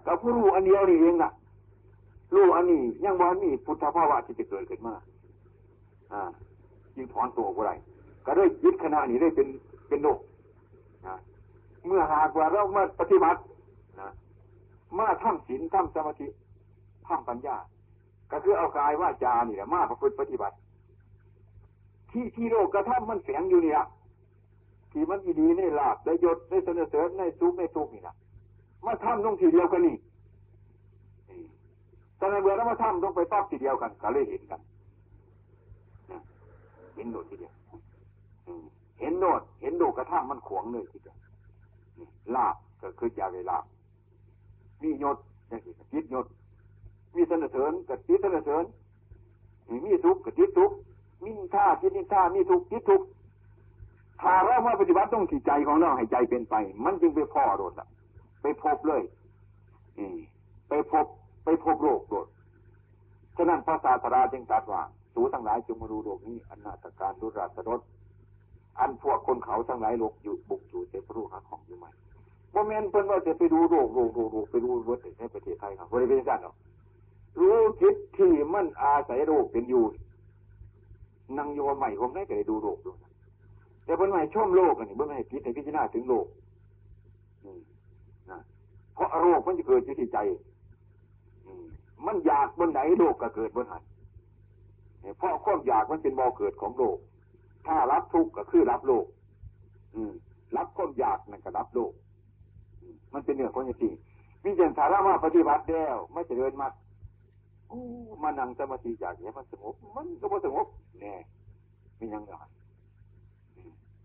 กับผู้รู้อันเดียวนี่เองนะรู้อันนี้ยังวันนี้พุทธภาวะที่จะเกิดขึ้นมาอ่ายิงถอนตัวอะไรก็ได้ยึดขณะนี้ได้เป็นเป็นโลกนะเมื่อหากว่าเรามาปฏิบัตินะมาทำศีลทำสมาธิทำปัญญา ก็คือเอากายว่าจานี่แหละมาประพฤติปฏิบัติ ที่ที่โลกกระทำมันแฝงอยู่นี่ละที่มันดีในลาบในยศในเสนอเสริญในสุขในทุกนี่นะมาทำลงทีเดียวกันนี่แต่ในเมื่อเรามาทำลงไปปั๊บทีเดียวกันก็เลยเห็นกันเห็นโดดทีเดียวเห็นโดดเห็นโดดกระทั่งมันขวงเลยทีเดียวลาบก็คืออยาเวลามียศอย่างนี้จิตยศ มีสนเสริญกับจิตสนเสริญมีทุกข์กับจิตทุกข์มีท่าจิตนิท่ามีทุกข์จิตทุกข์ถ้าเรามาปฏิบัติต้องที่ใจของเราให้ใจเป็นไป มันจึงไปพ่อโดดละไปพบเลยไปพบไปพบโรคโดดฉะนั้นพระศาสดาจึงตรัสว่าสูทั้งหลายจงมาดูโลกนี้อันนาตการดุราสรสอันพวกคนเขาทั้งหลายโลกอยู่บุกอยู่เต็มรูหาของอยู่ไหมโมเมนเพิ่นว่าจะไปดูโรคโรคโรคโรคไปดูวัดในประเทศไทยครับบริเวณนั้นเนาะ รู้จิตที่มันอาศัยโรคเป็นอยู่นั่งโยใหม่ผมได้ก็ได้ดูโรคดูแต่เพิ่นไม่ชมโลกอันนี้เพิ่นไม่ให้พิจให้พิจารณาถึงโลกนะเพราะโรคมันจะเกิดอยู่ที่ใจมันอยากบนไหนโลกก็เกิดบนหันเพราะความอยากมันเป็นบ่อเกิดของโลก ถ้ารับทุกข์ก็คือรับโลก อืม รับความอยากนั่นก็รับโลก มันเป็นเรื่องของจริงวิจารณ์สาระมาปฏิบัติแล้วไม่จะเดินมา โอ้มานั่งสมาธิจากนี้มันสงบ มันก็บ่สงบแน่มียังไง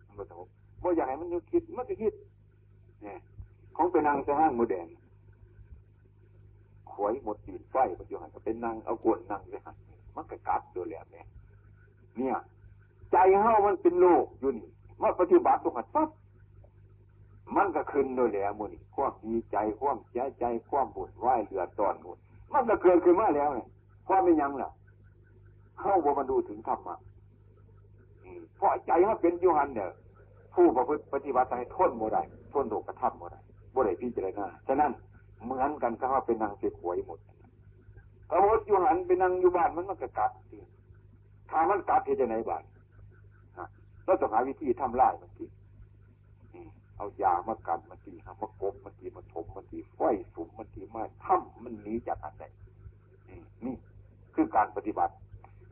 มันบ่สงบบ่อยากให้มันยุคิดมันจะคิดเนี่ยของเป็นนางสะห้างโมเดลขวยหมดตีนไฟปัจจุบันก็เป็นนางเอากวนนางเลยฮะมันก็กัดตัวแล้วเนี่ยเนี่ย ใจเฮามันเป็นโลกอยู่นี่มาปฏิบัติตัวขัดปั๊บมันก็ขึ้นโดยแล้วมือนี่ความดีใจความเสียใจความบุญไหวเหลือตอนบุญ มันก็เกิดขึ้นมาแล้วเนี่ยความไม่ยังล่ะเข้าบ่มาดูถึงธรรมะเพราะใจมันเป็นยุหันเนี่ยผู้ประพฤติปฏิบัติให้ทนโมได้ทนโลกกระทำโมได้บ่ได้พิจารณาฉะนั้นเหมือนกันก็ว่าเป็นนางเสียหวยหมดพระพุทธยุหันเป็นนางอยู่บ้านมันมันก็กัดถ้ามันกัดจะไหนบ้านเราต้องหาวิธีทำลายมันทีเอายามากันมันทีมากบมันทีมาถมมันทีไฟสุมมันทีมาถ้ำมันหนีจากอันใดนี่ คือการปฏิบัติ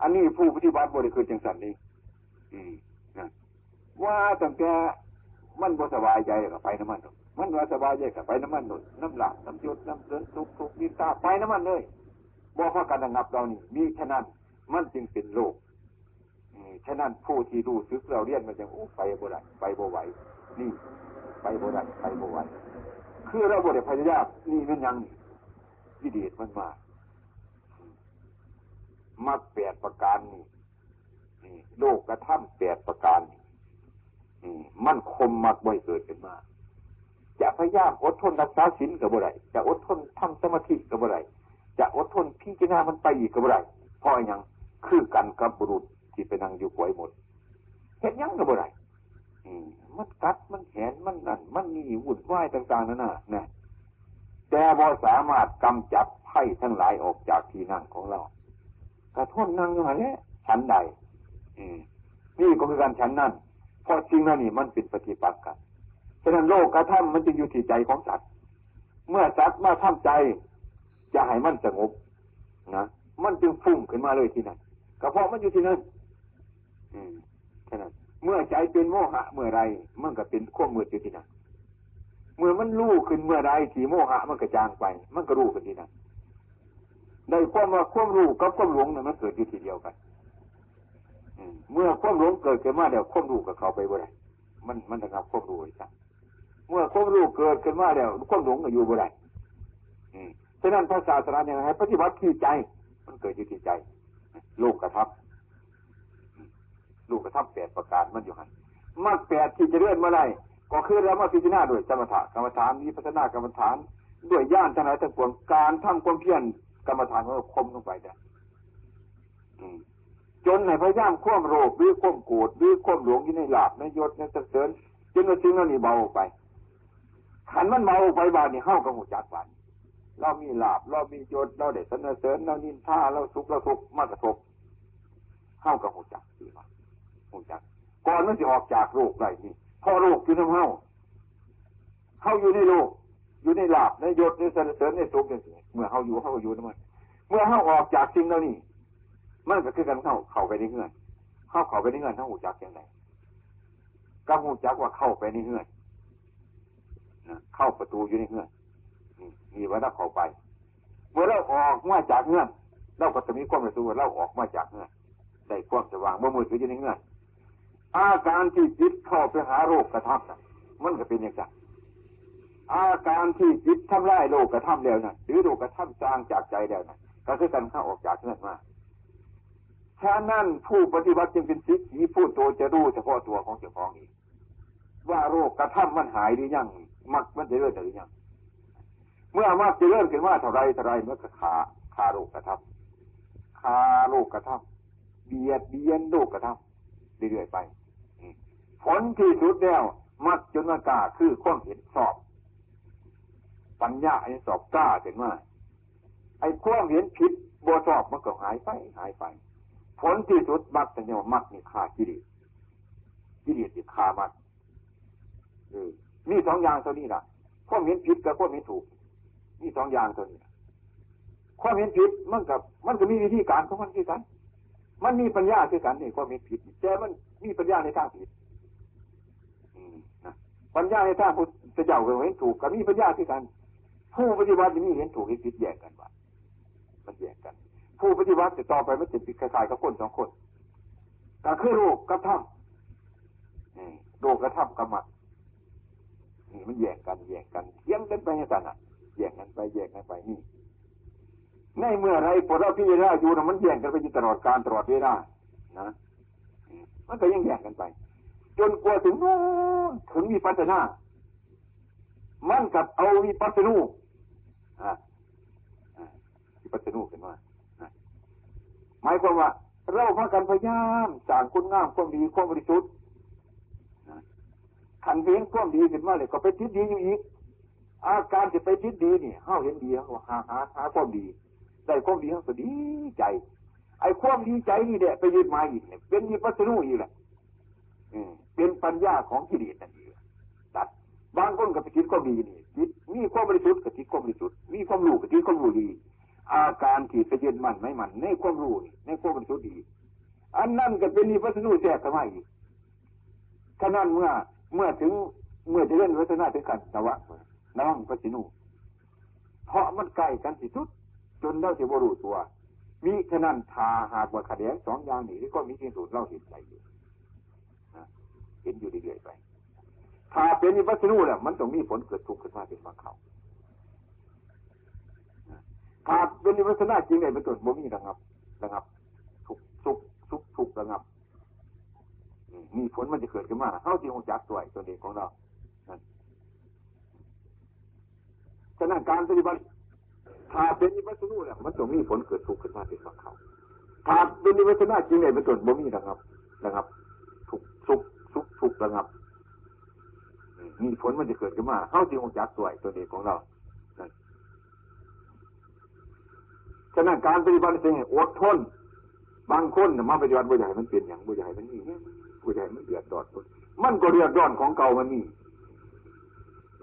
อั นี้ผู้ปฏิบัติบริคือจังสันนี้ว่าตั้งแต่มันบ่สบายใจกับไปน้ำมันมันว่าสบายใจกับไปน้ำมันหนุนน้ำหลักน้ำยศน้ำเดินทุกทุกนิตาไปน้ำมันเลยบอกว่าการระงับเรานี่มีแค่นั้นมันจึงเป็นโลกฉะนั้นผู้ที่ดูซึกเราเรียนมันยังโอ้ไปบ่ได้ไปบ่ไหวนี่ ไปบ่ได้ไปบ่ไหวคือเราบ่ได้พยายามนี่มันยังวิเดชมันมา มักแปดประการนี่โลกกระทำแปดประการนี่มันคมมักบ่อยเกิดขึ้นมา จะพยายามอดทนรักษาศีลกับบ่ได้จะอดทนทำสมาธิกับบ่ได้จะอดทนพิจารณามันไปอีกกับบ่ได้เพราะอย่างคือกันกับบุรุษที่ไปนั่งอยู่หวยหมดเห็นยังกับบ่ได้มันกัดมันแขนมันนั่นมันมีวุ่นวายต่างๆนั่นน่ะนะแต่บ่สามารถกำจัดไพ่ทั้งหลายออกจากที่นั่งของเรา กระทนนั่งอย่างนี้ฉันใดนี่ก็คือการฉันนั่นเพราะจริงนั่นนี่มันเป็นปฏิปักษ์กันฉะนั้นโลกกระทำมันจะอยู่ที่ใจของสัตว์เมื่อสัตว์มาทำใจจะให้มันสงบนะมันจึงฟุ้งขึ้นมาเลยที่นั่นก็เพราะมันอยู่ที่นั่นอืมแค่นั้นเมื่อใจเป็นโมหะเมื่อไรมันก็เป็นข้อมืดอยู่ที่นั่นเมื่อมันรู้ขึ้นเมื่อไรที่โมหะมันกระจางไป มันก็รู้ขึ้นที่นั่น ในความว่าความรู้กับความหลงเนี่ยมันเกิดอยู่ทีเดียวกันเมื่อความหลงเกิดขึ้นมาเดี๋ยวความรู้กับเขาไปบ่ได้มันมันจะงับความรู้ไอ้สักเมื่อความรู้เกิดขึ้นมาเดี๋ยวความหลงก็อยู่บ่ได้ฉะนั้นพระศาสนาเนี่ยให้ปฏิบัติที่ใจ มันเกิดอยู่ที่ใจลูกกระทับลูกกระทับแปดประการมันอยู่หันมากแปดที่จะเลื่อนเมื่อไรก็คือเรามาพิจารณาด้วยสมถะกรรมฐานมีพัฒนากรรมฐาน ด้วยย่านทั้งหลายทั้งปวงการทำความเพียร กรรมฐานของคมลงไปได้จนในพยายามควมโรคหรือควมโกรธหรือควมหลงอยู่ในหลาบในยศในสเสริญจนว่าสิ่งนั้นนี่เบาไปขันมันเบาไปบานนี่เข้ากับหัวจักบานเรามีลาบเรามียศเราได้สนเสริญเรานินท่าเราสุขเราทุกข์มากระทบเข้ากับหัวจักคือว่าหัวจักก่อนมันจะออกจากโรคไรนี่พอโรคอยู่น้ำเข้าเข้าอยู่ในโลก อยู่ในลาบในยศในสนเสริญในสุขอย่างนี้เมื่อเข้าอยู่เข้าอยู่นั่นมันเมื่อเข้าออกจากสิ่งเหล่านี้มันก็คือกันเข้าเข้าไปในเงื่อนเข้าเข้าไปในเงื่อนทั้งหูจักอย่างไรก็หูจักว่าเข้าไปในเงื่อนเข้าประตูอยู่ในเงื่อนมีไว้ถ้าเข้าไป เมื่อเราออกมาจากเงื่อนเราก็จะมีความรู้สึกว่าเราออกมาจากเงื่อนได้ความสว่างเมื่อมืดก็อยู่ในเงื่อนอาการที่จิตเข้าไปหาโรคกระทำน่ะมันก็เป็นอย่างไร อาการที่จิตทำลายโลกกระทำแล้วนะหรือโลกกระทำจางจากใจแล้วนะก็คือการเข้าออกจากเงื่อนมาฉะนั้นผู้ปฏิบัติจึงเป็นสิทธิผู้โตจะรู้เฉพาะตัวของเจ้าของเองว่าโรคกระทำมันหายหรือยังมักมันจะเลื่อนหรือยังเมื่อมักจะเลื่อนขึ้นว่าเท่าไรเท่าไรเมื่อขาคาโรคกระทำคาโรคกระทำเบียดเบียนโรคกระทำเรื่อยๆไปผลที่สุดแล้วมักจนมากาคือความเห็นสอบ ปัญญาไอ้สอบกล้าเห็นว่าไอ้ความเห็นผิดบวสอบมันก็หายไปหายไป ผลที่สุดมักจะเนี่ยมักนี่ฆ่ากิเลสกิเลสที่ฆ่ามันมีสองอย่างตัวนี้ล่ะความเห็นผิดกับความเห็นถูกมีสองอย่างตัวนี้ความเห็นผิดมันกับ มันก็มีวิธีการของมันคือกัน มันมีปัญญาคือกันนี่ความเห็นผิดแต่มันมีปัญญาในทางผิดปัญญาในทางพุทธเจ้าก็เห็นถูกกับมีปัญญาคือกัน ผู้ปฏิบัติมีเห็นถูกเห็นผิดแยกกันว่ามันแยกกัน ผู้ปฏิบัติจะต่อไปมันจะติดคล้ายๆกับคนสองคนก็คือโรคกระทำโรคกระทำกรรมนี่มันแยกกันแยกกันเทียงกันไปอย่างนั้นอะแยกกันไปแยกกันไปนี่ในเมื่อไรพอเราพิจารณาอยู่นะมันแยกกันไปอยู่ตลอดการตลอดเวลานะมันก็ยังแยกกันไป จนกว่าถึงถึงมีปัญนา มันกับเอาวิปัสสนู อ่าวิปัสสนูขึ้นมาหมายความว่าเราพากันพยายามสร้างคุณงามความดีความบริสุทธิ์ขันเพียงความดีขึ้นมาเลยก็ไปทิศดีอยู่อีก อาการจะไปทิศดีนี่เฮาเห็นดีเขาหาหาหาความดี ได้ความดีเขาก็ดีใจ ไอ้ความดีใจนี่แหละไปยึดมาอีกเนี่ยเป็นมีปัสนุอีกแหละเป็นปัญญาของกิเลสนั่นเองตัดบางคนก็ไปคิดความดีนี่ คิดมีความบริสุทธิ์ก็คิดความบริสุทธิ์มีความรู้ก็คิดความรู้ดี อาการที่ไปยึดมันไม่มันในความรู้ในความบริสุทธิ์ดี อันนั้นก็เป็นมีปัสนุแทรกเข้ามาอีกขนาดเมื่อเมื่อถึงเมื่อจะเล่นวัฒนาถึงกันนวะนวังพระสินูเพราะมันใกล้กันที่สุดจนเราจะบรูตัวมีฉะนั้นทาหากว่าขัดแย้งสองอย่างนี้ก็มีที่สุดเราเห็นใจอยู่เห็นอยู่เรื่อยๆไป ถ้าเป็นวิปัสสนูเนี่ยมันต้องมีผลเกิดทุกข์ขึ้นมาเป็นบาเขาถ้าเป็นวิปัสสนาจริงเนี่ยเป็นต้นบ่มีระงับระงับ ทุกทุกทุกทุกระงับมีผลมันจะเกิดขึ้นมาเขาที่หงจักตัวตัวเองของเราฉะนั้นการปฏิบัติถ้าเป็นวิปัสสนูเนี่ยมันต้องมีผลเกิดทุกข์ขึ้นมาเป็นฝั่งเขาถ้าเป็นวิปัสสนาจริงเนี่ยเป็นต้นบ่มีนะครับนะครับ ทุกทุกทุกทุกระงับ มีผลมันจะเกิดขึ้นมาเข้าที่หงจักตัวตัวเองของเราฉะนั้นการปฏิบัติเป็นอดทน บางคนมาปฏิบัติบ่ใหญ่มันเปลี่ยนอย่างบ่ใหญ่มันนี่ผู้ใหญ่มันเดือดร้อนมันก็เดือดร้อนของเก่ามันนี่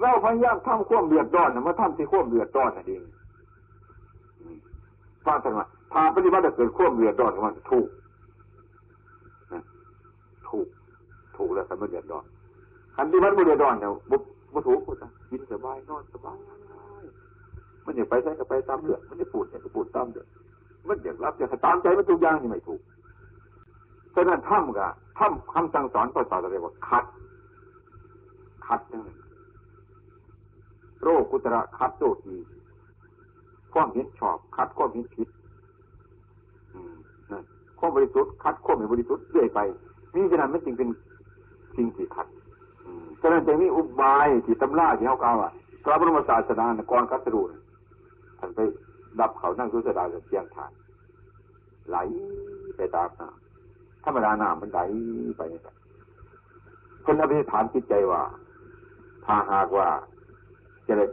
เราพยายามทำควมเดือดร้อนนะมาทำที่ควมเดือดร้อนนั่นเองฟังสักหน่อยถ้าปฏิบัติเกิดควมเดือดร้อนมันถูกถูกถูกแล้วแต่ไมเดือดร้อน คันที่มันไม่เดือดร้อนเนี่ยบุบุถูกุกินสบายนอนสบายมันอยากไปใช้ก็ไปตามเรื่องมันจะปูดเนี่ยก็ปูดตามเรื่องมันอยากรับอยากตามใจมันทุกอย่างนี่ไม่ถูกฉะนั้นถ้ำกับถ้ำคำสั่งสอนภาษาเรียกว่าคัด คัดนั่นโรคกุตระคัดโจทีความเห็นชอบ คัดความเห็นผิดความบริสุทธิ์คัดความไม่บริสุทธิ์เรื่อยไปมีฉะนั้นไม่จริงเป็นสิ่งที่คัด ฉะนั้นจะมีอุบายที่ตำราที่เขากล่าวว่าพระบรมศาสดากรคัตรูท่านไปดับเขานั่งสุสดาเสียงทาน ไหลไปตามน้ำธรรมดาน้ำมันไหลไปคนอภิฐานจิตใจว่า ถ้าหากว่าจะได้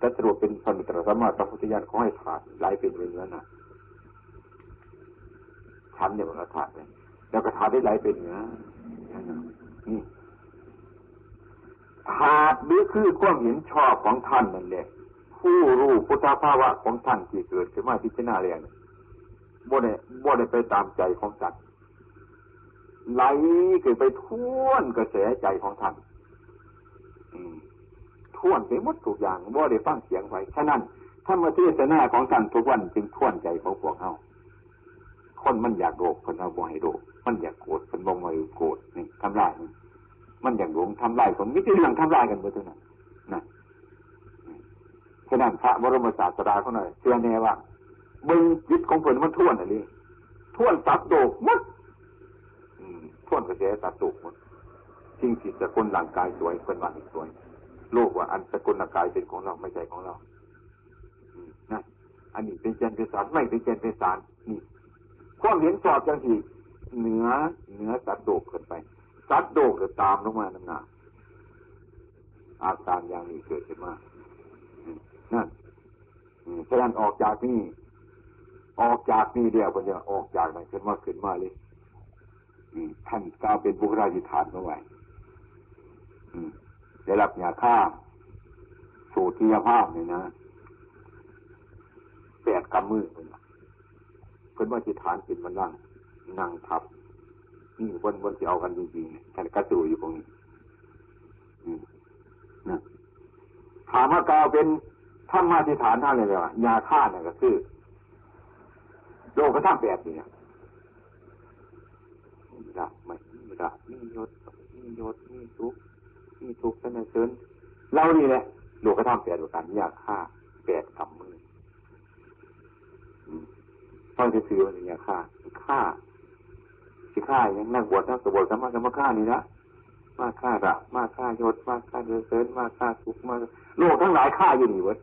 ตัสรุปเป็นสมิตรสมมาสัพพุทธญาณขอให้ขาดไหลเป็นเนื้อนะชั้นเนี่ยมันก็ขาดเลยแล้วก็ขาดได้ไหลเป็นเนื้อนี่ ขาดหรือคือความเห็นชอบของท่านนั่นแหละผู้รู้พุทธภาวะของท่านที่เกิดขึ้นมาพิจารณาเรียนบ่ได้บ่ได้ไปตามใจของสัตว์ไหลขึ้นไปท่วนกระแสใจของท่านท่วนไปหมดทุกอย่างว่ได้ฟังเสียงไปฉะนั้นธรรมเทศนาของท่านทุกวันจึงท่วนใจของพวกเขาคนมันอยากโกรธคนเอาบ่ให้โกรธมันอยากโกรธคนบ่ให้โกรธนี่ทำลาย มันอย่ากหลวงทำลายคนไม่ใช่เรื่องทำลายกันเบเท่านั้นนะฉะนั้นพระบรมศาสดาเขาหน่อยเชื่อแน่ว่าบึงจิตของคนมันท่วนอะไรท่วนตัดโดกมัดท่วนกระแสตัดโดกหมดสิ่งที่สกุลร่างกายสวยเป็นวันอีกสวย โลกว่าอันสกุลร่างกายเป็นของเราไม่ใช่ของเรานะอันนี้เป็นเจนเป็นสารไม่เป็นเจนเป็นสารนี่ความเห็นสอบจังที่เหนือเหนือสัตว์โดกขึ้นไป สัตว์โดกจะตามลงมาน้ำหนาอาการอย่างนี้เกิดขึ้นมานั่นฉะนั้นออกจากนี่ออกจากนี่เดียวคนจะออกจากนั้นขึ้นมาขึ้นมาเลยท่านก้าวเป็นบุคลาธิฐานเมื่อไหร่ได้รับยาฆ่าสูติยภาพเนี่ยนะแปดกำมือเพิ่นเพิ่นว่าจิฐานเป็นมันนั่งนั่งทับ บนบนที่เอากันจริงๆแค่กระตูอยู่ตรงนี้นะถามว่ากาวเป็นท่านมาที่ฐานท่านเลยว่ายาฆ่าเนี่ยก็คือโลกกระทั่งแปดเนี่ยมีระไม่มีระมียศมียศมีทุกมีทุกข์สนเชิญเรานี่แหละโลกกระทั่งแปดประการยาฆ่าแปดกำมือต้องจะซื้อมันยาฆ่าฆ่า ฆ่าอย่างนักบวชนักสวดสมารมาฆ่านี่นะมาฆ่าระมาฆ่ายศมาฆ่าเดือดเซินมาฆ่าทุกมาโลกทั้งหลายฆ่าอยู่นี่เว้ย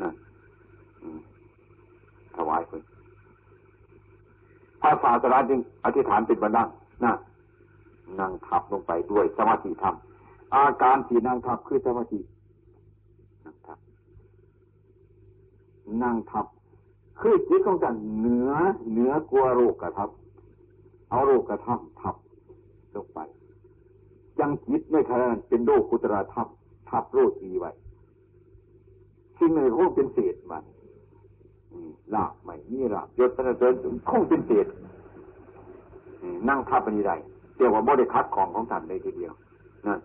นั่นถวายคนพระศาสดาจึงอธิษฐานเป็นบันดังนั่นนั่งทับลงไปด้วยสมาธิธรรม อาการที่นั่งทับคือสมาธินั่งทับนั่งทับ คือจิตของกันเหนือเหนือกลัวโรคกระทับ เอาโรคกระทับทับลงไปยังจิตไม่ขนาดเป็นโรคกุตระทับทับโรคดีไว้สิ่งในคงเป็นเศษมันลาบไม่มีลาบยศนเดินถึงคงเป็นเศษนั่งทับอันนี้ได้เรียกว่าโมเดคัดของของท่านเลยทีเดียวนั่น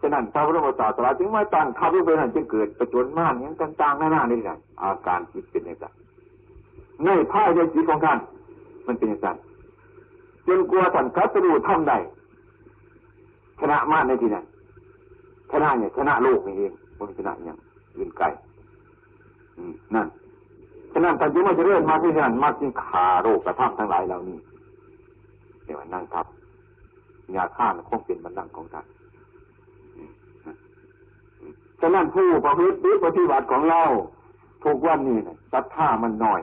ฉะนั้นพระพุทธศาสนาจึงไม่ตั้งทับไว้เป็นอันจึงเกิดประจนมากอย่างต่างๆหน้าๆนี่แหละอาการจิตเป็นอย่างไร ในภายในจิตของท่าน มันเป็นอย่างไรจนกลัวท่านคัสรูทำได้ชนะมากในที่นั้นชนะเนี่ยชนะโลกนี่เองมันชนะอย่างอื่นไกลนั่นฉะนั้นท่านจึงมาจะเรื่อนมาที่นั่นมาจึงขาโรคกระทั่งทั้งหลายเหล่านี้เดี๋ยวนั่งทับยาฆ่าคงเป็นบันดังของท่านฉะนั้นผู้ประพฤติปฏิบัติของเราทุกวันนี้เนี่ยศรัทธามันน้อย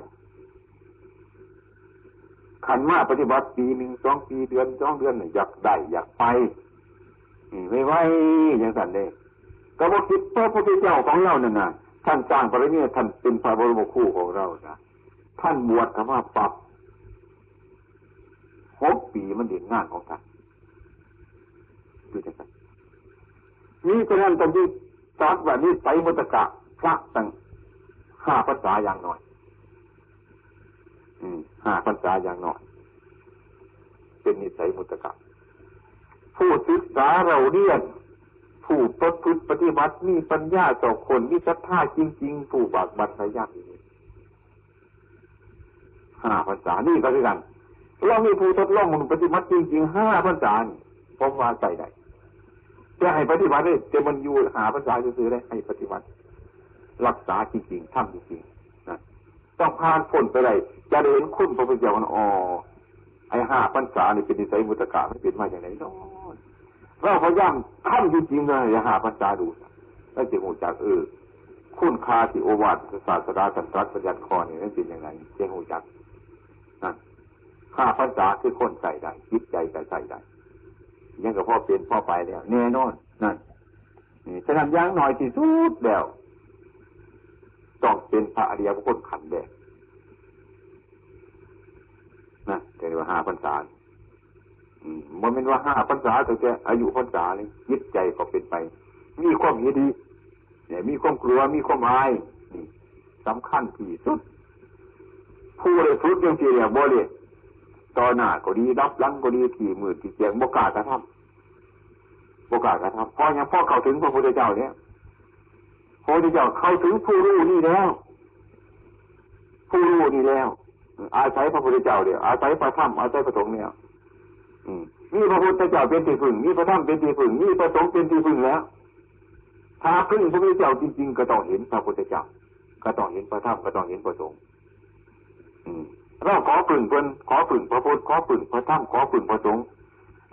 ขันมาปฏิบัติปีหนึ่งสองปีเดือนสองเดือนอยากได้อยากไปไม่ไหวอย่างนั้นเลยก็บอกคิดพระพุทธเจ้าของเราเนี่ยนะท่านสร้างปริเนี่ยท่านเป็นพระบรมครูของเรานะท่านบวชคำว่าปรับหกปีมันเด่นงานของท่านดูจังกันนี่ฉะนั้นตอนที่จัดว่านี้ใส่มุตกะพระตั้งห้าภาษาอย่างน้อย ห้าภาษาอย่างน้อยเป็นนิสัยมุตกะผู้ศึกษาเราเรียนผู้ปฏิปฏิบัติมีปัญญาต่อคนมีศรัทธาจริง ๆ ผู้บากบันพยากนี้ห้าภาษานี่ก็คือกันเรามีผู้ทดลองมันปฏิบัติจริงๆห้าภาษาผมว่าใจได้จะให้ปฏิบัติได้จะมันอยู่หาภาษาซื้อได้ให้ปฏิบัติ รักษาจริงๆทำจริงๆ ต้องผ่านพ้นไปเลยจะเห็นคุณพระพุทธเจ้าอ๋อไอ้ห้าพรรษานี่เป็นนิสัยมุตกะไม่เป็นมาอย่างไรเนาะเราพยายามทำจริงๆเลยอย่าหาพรรษาดูแล้วจึงหูจักเออคุณคาสิโอวาทศาสดาสันตรัสปัญญาคอนี่นั่นเป็นยังไงเจ้งหูจักนั่นห้าพรรษาคือคนใส่ได้จิตใจใส่ใส่ได้ยังกับพ่อเป็นพ่อไปแล้วแน่นอนนั่นนี่ฉะนั้นย่างหน่อยที่สุดแล้ว ต้องเป็นพระอริยบุคคลขันแดงนะแต่ว่าห้าพรรษามันเป็นว่าห้าพรรษาแต่แกอายุพรรษานี่ยึดใจก็เป็นไป มีความเห็นดีเนี่ยมีความกลัวมีความอายนี่สำคัญที่สุด ผู้เลยสุดยังเจียบ่เลยต่อหน้าก็ดีรับลังก็ดีขี่มือขี่เสียงบกากระทำบกากระทำพอยังพ่อเข้าถึงพระพุทธเจ้าเนี่ย พระพุทธเจ้าเข้าถึงผู้รู้นี่แล้ว ผู้รู้นี่แล้ว อาศัยพระพุทธเจ้าเดียวอาศัยพระธรรมอาศัยพระสงฆ์เนี่ยมีพระพุทธเจ้าเป็นที่พึ่งมีพระธรรมเป็นที่พึ่งมีพระสงฆ์เป็นที่พึ่งแล้ว ถ้าพึ่งพระพุทธเจ้าจริงๆก็ต้องเห็นพระพุทธเจ้า ก็ต้องเห็นพระธรรมก็ต้องเห็นพระสงฆ์เราขอพึ่งเพิ่นขอพึ่งพระพุทธขอพึ่งพระธรรมขอพึ่งพระสงฆ์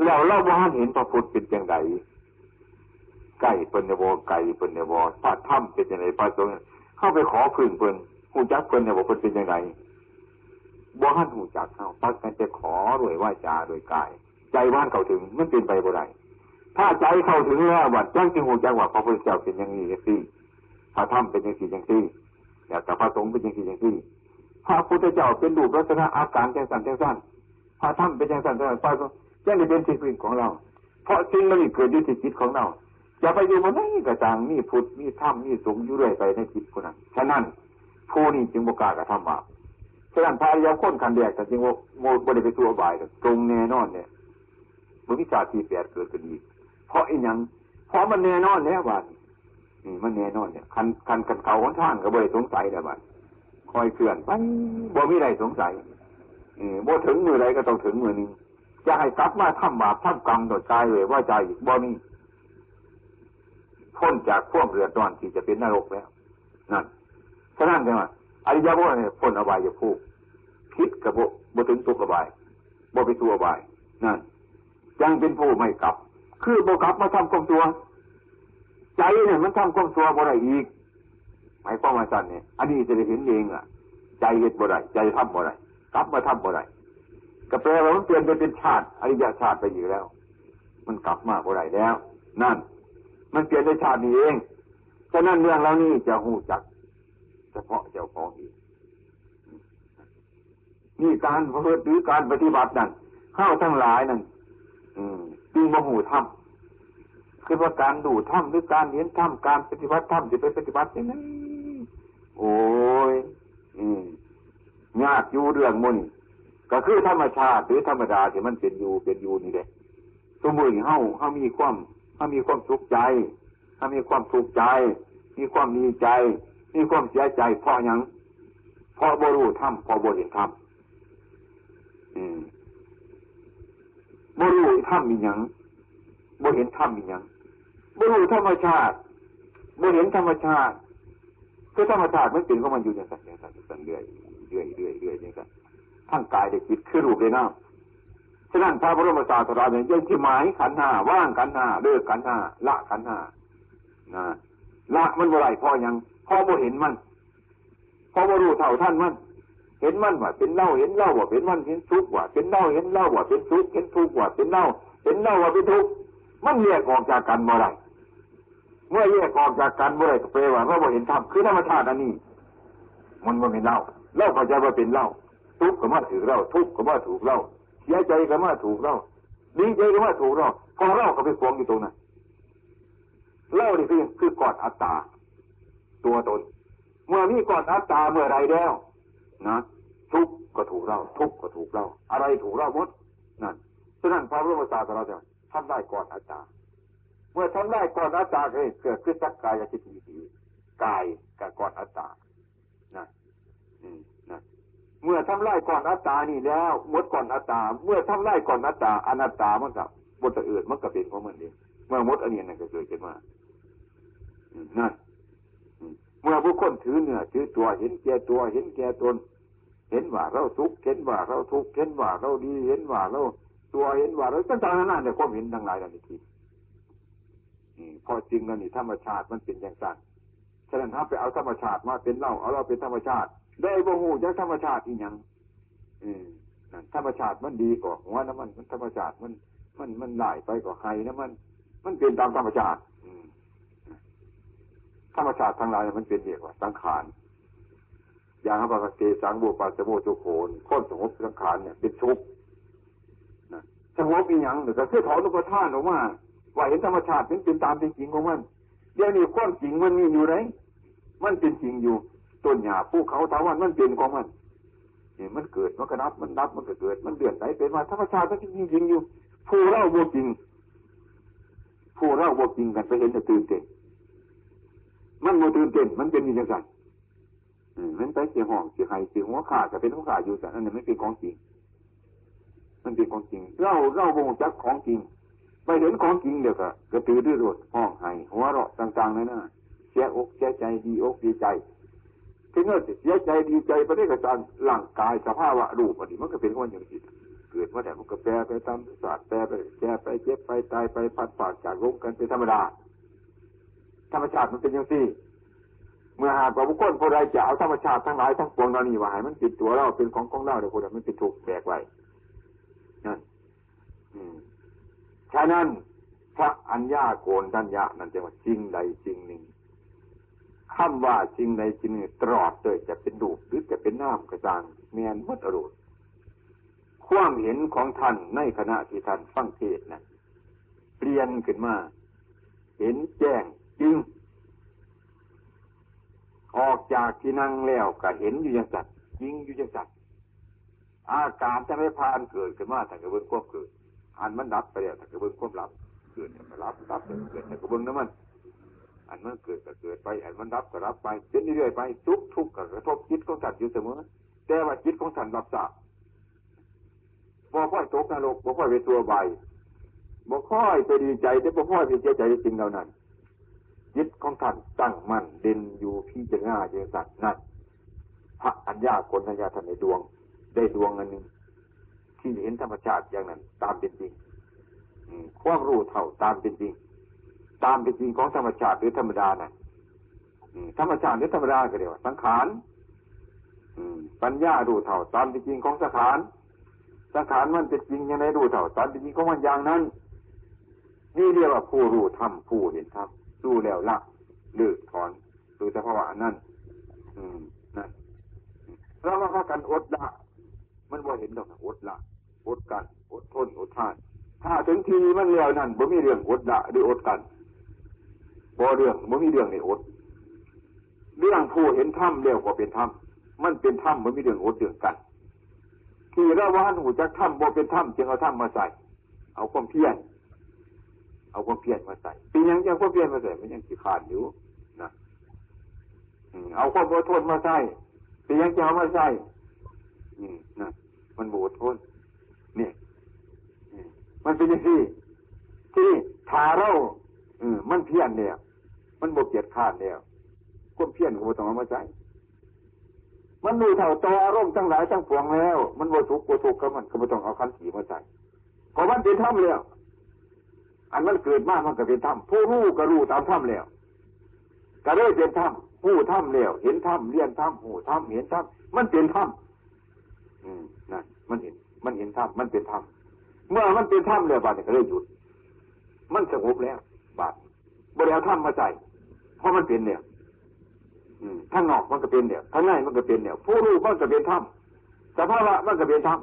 แล้วเราว่าเห็นพระพุทธเป็นอย่างไร ไก่เป็นเนวไก่เป็นเนวพระธรรมเป็นย่างไรพระสงฆ์เข้าไปขอพึ่งเพิ่นหูจักเพิ่นเนี่ยว่าเพิ่นเป็นย่างไรบ่ฮันหูจักเข้าปักกันจะขอด้วยว่าจาโดยกาย ใจว่านเข้าถึงมันเป็นไปบ่ได้ถ้าใจเข้าถึงแล้ววัดจังจึงหูจักว่าพระพุทธเจ้าเป็นอย่างนี้อย่างนี้พระธรรมเป็นอย่างนี้อย่างนี้อยากกับพระสงฆ์เป็นอย่างนี้อย่างนี้พระพุทธเจ้าเป็นรูปลักษณะอาการแจ้งสั่นแจ้งสั้นพระธรรมเป็นแจ้งสั่นแจ้งสั้นพระสงฆ์ยังเป็นที่พึ่งของเรา เพราะสิ่งมันเกิดอยู่ที่จิตของเรา อย่าไปอยู่มันไหนกระจังมีพุทธมีธรรมมีสงอยู่เรื่อยไปในจิตคนนั้นฉะนั้นผู้นี้จึงบกล้ากระทำบาปฉะนั้นพายาคนคันแดกแต่จริงว่าโมบริไปตัวบายตรงแน่นอนเนี่ยมันวิชาที่แปดเกิดขึ้นอีกเพราะอีหยังเพราะมันแน่นอนแล้วบัดนี่มันแน่นอนเนี่ยคันคันกันเขาคนท่านก็บริสงสัยแล้วบัดคอยเคลื่อนไปบ่มีอะไรสงสัยอืมบ่ถึงมือไรก็ต้องถึงมือนึงจะให้กลับมาทำบาปทำกรรมต่อใจเลยว่าใจบ่มี พ้นจากพวกเรือดอนที่จะเป็นนรกแล้วนั่นฉะนั้นเนี่ยอริยบุคคลพ้นอบายจะพูกคิดกับโบถึงตุกอบายโบไปตัวอบายนั่นยังเป็นผู้ไม่กลับ คือโบกลับมาทำความตัว ใจเนี่ยมันทำความตัวบ่ได้อีกหมายความว่าสันเนี่ยอันนี้จะได้เห็นเองอะ ใจเห็นบ่ได้ใจทำบ่ได้กลับมาทำบ่ได้ก็แปลว่ามันเปลี่ยนไปเป็นชาติอริยชาติไปอยู่แล้ว มันกลับมาบ่ได้แล้ว นั่น มันเปลี่ยนในชาตินี้เอง ฉะนั้นเรื่องเหล่านี้จะหูจัก เฉพาะเจ้าของเองนี่การเพื่อหรือการปฏิบัตินั่นเข้าทั้งหลายนั่นจึงมาหูธรรมคือว่าการดูธรรมหรือการเห็นธรรมการปฏิบัติธรรมจะไปปฏิบัติยังไงโอ้ยยากอยู่เรื่องมุนก็คือธรรมชาติหรือธรรมดาที่มันเป็นอยู่เป็นอยู่นี่เลยสมมติเฮาเฮามีความ เฮามีความสุขใจเฮามีความสุขใจ มีความดีใจ มีความเสียใจเพราะยังเพราะบรู้ธรรมเพราะบรเห็นธรรมบรู้ธรรมมียังบรเห็นธรรมมียังบรู้ธรรมชาติบรเห็นธรรมชาติคือธรรมชาติมันเป็นของมันอยู่อย่างนั้นอย่างนั้นเรื่อยเรื่อยเรื่อยเรื่อยอย่างนั้นทั้งกายได้จิตคือรูปเลยนะ ฉะนั้นพระบรมศาสดาเนี่ยยังที่หมายขันห้าว่างขันห้าเลิกขันห้าละขันห้านะละมันบ่ไรพ่อยังพ่อบ่เห็นมันพ่อบ่รู้เท่าท่านมันเห็นมันว่าเป็นเล่าเห็นเล่าว่าเป็นมันเห็นทุกข์ว่าเป็นเล่าเห็นเล่าว่าเป็นทุกข์เห็นทุกข์ว่าเป็นเล่าเห็นเล่าว่าเป็นทุกข์มันแยกออกจากกันบ่ไรเมื่อแยกออกจากกันบ่ไรก็แปลว่าเราบ่เห็นธรรมคือธรรมชาติอันนี้ มันบ่เป็นเล่าเล่าเข้าใจว่าเป็นเล่าทุกข์ก็มาถือเล่าทุกข์ก็มาถูกเล่า สียใจก็มาถูกเล่าดีใจก็มาถูกเล่าพอเล่าก็ไปควงอยู่ตรงนั้นเล่านี่คือคือกอดอัตตา ตัวตน เมื่อมีกอนอัตตาเมื่อไรแล้ว นะ ทุกก็ถูกเราทุกก็ถูกเราอะไรถูกเราหมดนั่นฉะนั้นพระพุทธศาสนาจะทำได้กอนอัตตา เมื่อทำได้กอนอัตตาเกิดขึ้นสักกายจิตวิถีกายกับกอนอัตตานั่นนั่น เมื่อทำไล่ก่อนอัตตานี่แล้วมดก่อนอัตตา เมื่อทำไล่ก่อนอัตตาอนัตตามันกับบทอื่นมันก็เป็นของมันเองเมื่อมดอันนี้นั่นก็เกิดขึ้นมานั่นเมื่อบุคคลถือเนื้อถือตัวเห็นแก่ตัวเห็นแก่ตน เห็นว่าเราทุกข์เห็นว่าเราทุกข์เห็นว่าเราดี เห็นว่าเราตัวเห็นว่าเราต่างๆนั่นเนี่ยความเห็นทั้งหลายนั่นทีพอจริงนั่นนี่ธรรมชาติมันเป็นอย่างนั้นฉะนั้นถ้าไปเอาธรรมชาติมาเป็นเล่าเอาเราเป็นธรรมชาติ ได้บ่หูจากธรรมชาติอีกอย่างอืมธรรมชาติมันดีกว่าหัวน้ำมันมันธรรมชาติมัน มันมันไหลไปกว่าใครนะมัน มันเป็นตามธรรมชาติธรรมชาติทั้งหลายมันเป็นเรียกว่าสังขารอย่างพระปเกสังบุปัสโมจุโขนค้นสงบสังขารเนี่ยเป็นทุกข์นะสงบอีหยังหรือก็คือถอนอุปทานออกมาว่าเห็นธรรมชาติเป็นเป็นตามเป็นจริงของมันเดี๋ยวนี้ความจริงมันมีอยู่ไหนมันเป็นจริงอยู่ ต้นหญ้าภูเขาตาวันมันเป็นของมันเนี่ยมันเกิดมันก็นับมันนับมันก็เกิด มันเดือดไหลเป็นว่าธรรมชาติมันจริงจริงอยู่ ผู้เล่าบวจริง ผู้เล่าบวจริงกันไปเห็นแต่ตื่นเต้นมันโมตื่นเต้นมันเป็นอย่างไรมันไปเสียห้องเสียหายเสียหัวขาดจะเป็นหัวขาดอยู่แต่นนั้นไม่เป็นของจริง มันเป็นของจริงเราเราวงจักของจริงไปเห็นของจริงเดี๋ยวก็กระตือรือร้นห้องไห้หัวเราะต่างๆนั่นน่ะเสียอกเสียใจดีอกดีใจ ถึงเมื่อเสียใจดีใจไปได้กับการร่างกายสภาวะรูปอันนี้มันก็เป็นคนอย่างนี้เกิดมาแต่มันก็แปรไปตามศาสตร์แปรไปแก่ไปเจ็บไปตายไปพัดฝากจากลกกันเป็นธรรมดา ธรรมชาติมันเป็นอย่างนี้เมื่อหากว่าบุคคลผู้ใดจะเอาธรรมชาติทั้งหลายทั้งปวงเรานี่ว่าให้มันติดตัวเราเป็นของของเราเดี๋ยวคนมันเป็นถูกแบกไว้นั่นฉะนั้นพระอัญญาโกนดัญญานั่นจะว่าจริงใดจริงหนึ่ง คำว่าจริงใดจริงหนึ่งตลอดเลยจะเป็นดูหรือจะเป็นน้ำกระจางเมียนวัดอรุณความเห็นของท่านในขณะที่ท่านฟังเทศนะเปลี่ยนขึ้นมา เห็นแจ้งจริง ออกจากที่นั่งแล้วก็เห็นอยู่อย่างสัตว์ยิงอยู่อย่างสัตว์อาการจะไม่พานเกิดขึ้นมาแต่กระเบื้องควบเกิดอันมันดับไปแล้วแต่กระเบื้องควบหลับ เกิดแต่รับรับเกิดแต่กระเบื้องน้ำมัน อันมันเกิดก็เกิดไป อันมันรับก็รับไปเป็นเรื่อยไปทุกทุกกระทบจิตของสัตว์อยู่เสมอ แต่ว่าจิตของสัตว์รับทราบบ่ค่อยตกนรกบ่ค่อยไปตัวใบบ่ค่อยไปดีใจแต่บ่ค่อยไปเสียใจจริงเหล่านั้นจิตของท่านตั้งมั่นเด่นอยู่พี่จะง่ายเจสัตว์นั่นพระอัญญาคนัญญาท่านในดวง ได้ดวงอันหนึ่งที่เห็นธรรมชาติอย่างนั้น ตามเป็นจริงความรู้เท่าตามเป็นจริง ตามเป็นจริงของธรรมชาติหรือธรรมดานะธรรมชาติหรือธรรมดาก็เรียกว่าสังขารปัญญารู้เท่าตามเป็นจริงของสังขารสังขารมันเป็นจริงยังไงรู้เท่าตามเป็นจริงของมันอย่างนั้น นี่เรียกว่าผู้รู้ธรรมผู้เห็นธรรมรู้แล้วละเลิกถอนดูสภาวะนั่นนั่นเราว่าเขากันอดละมันบ่เห็นดอกอดละอดกันอดทนอดทาน ถ้าถึงทีมันแล้วนั่นบ่มีเรื่องอดละหรืออดกัน บ่เรื่องบ่มีเรื่องในอดเรื่องผู้เห็นถ้ำเร็วกว่าเป็นถ้ำมันเป็นถ้ำมันมีเรื่องอดเรื่องกัน ที่ราว่าหูจักถ้ำบ่เป็นถ้ำจึงเอาถ้ำมาใส่ เอาความเพียรเอาความเพียรมาใส่ปียังจะความเพียรมาใส่มันยังขี้ขาดอยู่นะเอาความอดทนมาใส่ปียังจะเอามาใส่นะมันบูดทนนี่มันเป็นยังไงที่ทาเราอมันเพียรเนี่ย มันบกเกียดขาดเนี่ยความเพี้ยรของเราต้องเอามาใส่มันดูเท่าตัวอารมณ์ทั้งหลายทั้งปวงแล้ว มันบวทุกข์บวทุกข์ก็มันก็ไม่ต้องเอาคันสีมาใส่เพราะมันเป็นธรรมแล้ว อันมันเกิดมากมันก็เป็นธรรมผู้รู้ก็รู้ตามธรรมแล้วก็เลยเป็นธรรมผู้ธรรมแล้วเห็นธรรมเรียนธรรมหูธรรมเห็นธรรมมันเป็นธรรมอืมนั่นมันเห็น มันเห็นธรรมมันเป็นธรรมเมื่อมันเป็นธรรมแล้วบาดก็เลยหยุด มันสงบแล้ว บาดบริเอาธรรมมาใส่ เพราะมันเป็นเนี่ยข้างนอกมันก็เป็นเนี่ยข้างในมันก็เป็นเนี่ย ผู้รู้มันก็เป็นธรรมสภาวะมันก็เป็นธรรม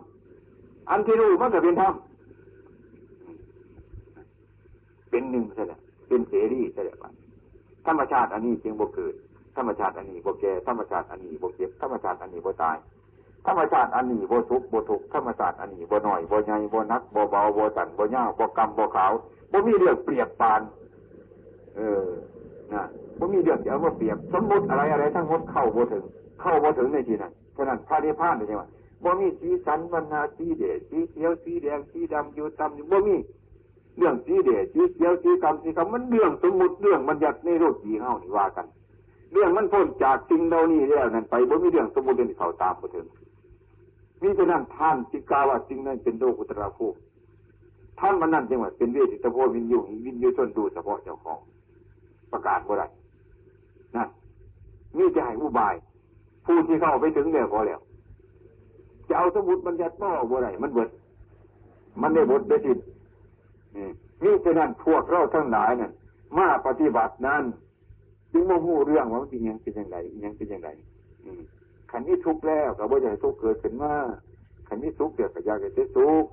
อันที่รู้มันก็เป็นธรรมเป็นหนึ่งใช่ไหมเป็นเสรีใช่ไหมธรรมชาติอันนี้จึงบ่เกิดธรรมชาติอันนี้บ่แก่ธรรมชาติอันนี้บ่เจ็บธรรมชาติอันนี้บ่ตายธรรมชาติอันนี้บ่ทุกบ่ทุกธรรมชาติอันนี้บ่หน่อยบ่ใหญ่บ่นักบ่เบาบ่ตันบ่ยาวบ่กำบ่ขาวบ่มีเรื่องเปรียบปาน เออนะ บ่มีเรื่องจะเอามาเปรียบ สมมติอะไรอะไรทั้งหมดเข้าบ่ถึง เข้าบ่ถึงในที่นั้นฉะนั้นพระนิพพานเป็นยังไงบ่มีสีสันบรรณาสีเดชสีเขียวสีแดงสีดำอยู่ตำอยู่บ่มีเรื่องสีเดชสีเขียวสีกรรมสีกรรมมันเรื่องสมมติเรื่องมันยัดในโลกสีเฮานี่ว่ากัน เรื่องมันพ้นจากสิ่งเหล่านี้แล้วนั่นไปบ่มีเรื่องสมมติเรื่องที่เขาตามมาถึงมีฉะนั้นท่านจิกาว่าสิ่งนั้นเป็นโลกุตระภูมิท่านมันนั่นจังหวะเป็นเวทิตโพวินยูวินยูชนดูเฉพาะเจ้าของประกาศบ่ได้ มีจะให้อุบาย ผู้ที่เข้าไปถึงเนี่ยพอแล้ว จะเอาสมุดมันจะต่อบ่ได้มันเบิด มันได้บทได้ทิศนี่ฉะนั้นพวกเราทั้งหลายนั่นมาปฏิบัตินั้นจึงโมโหเรื่องว่ามันเป็นยังเป็นยังไงยังเป็นยังไงขันนี้ทุกข์แล้วกับว่าจะทุกข์เกิดขึ้นมาขันนี้ทุกข์เกิดกับยากจะทุกข์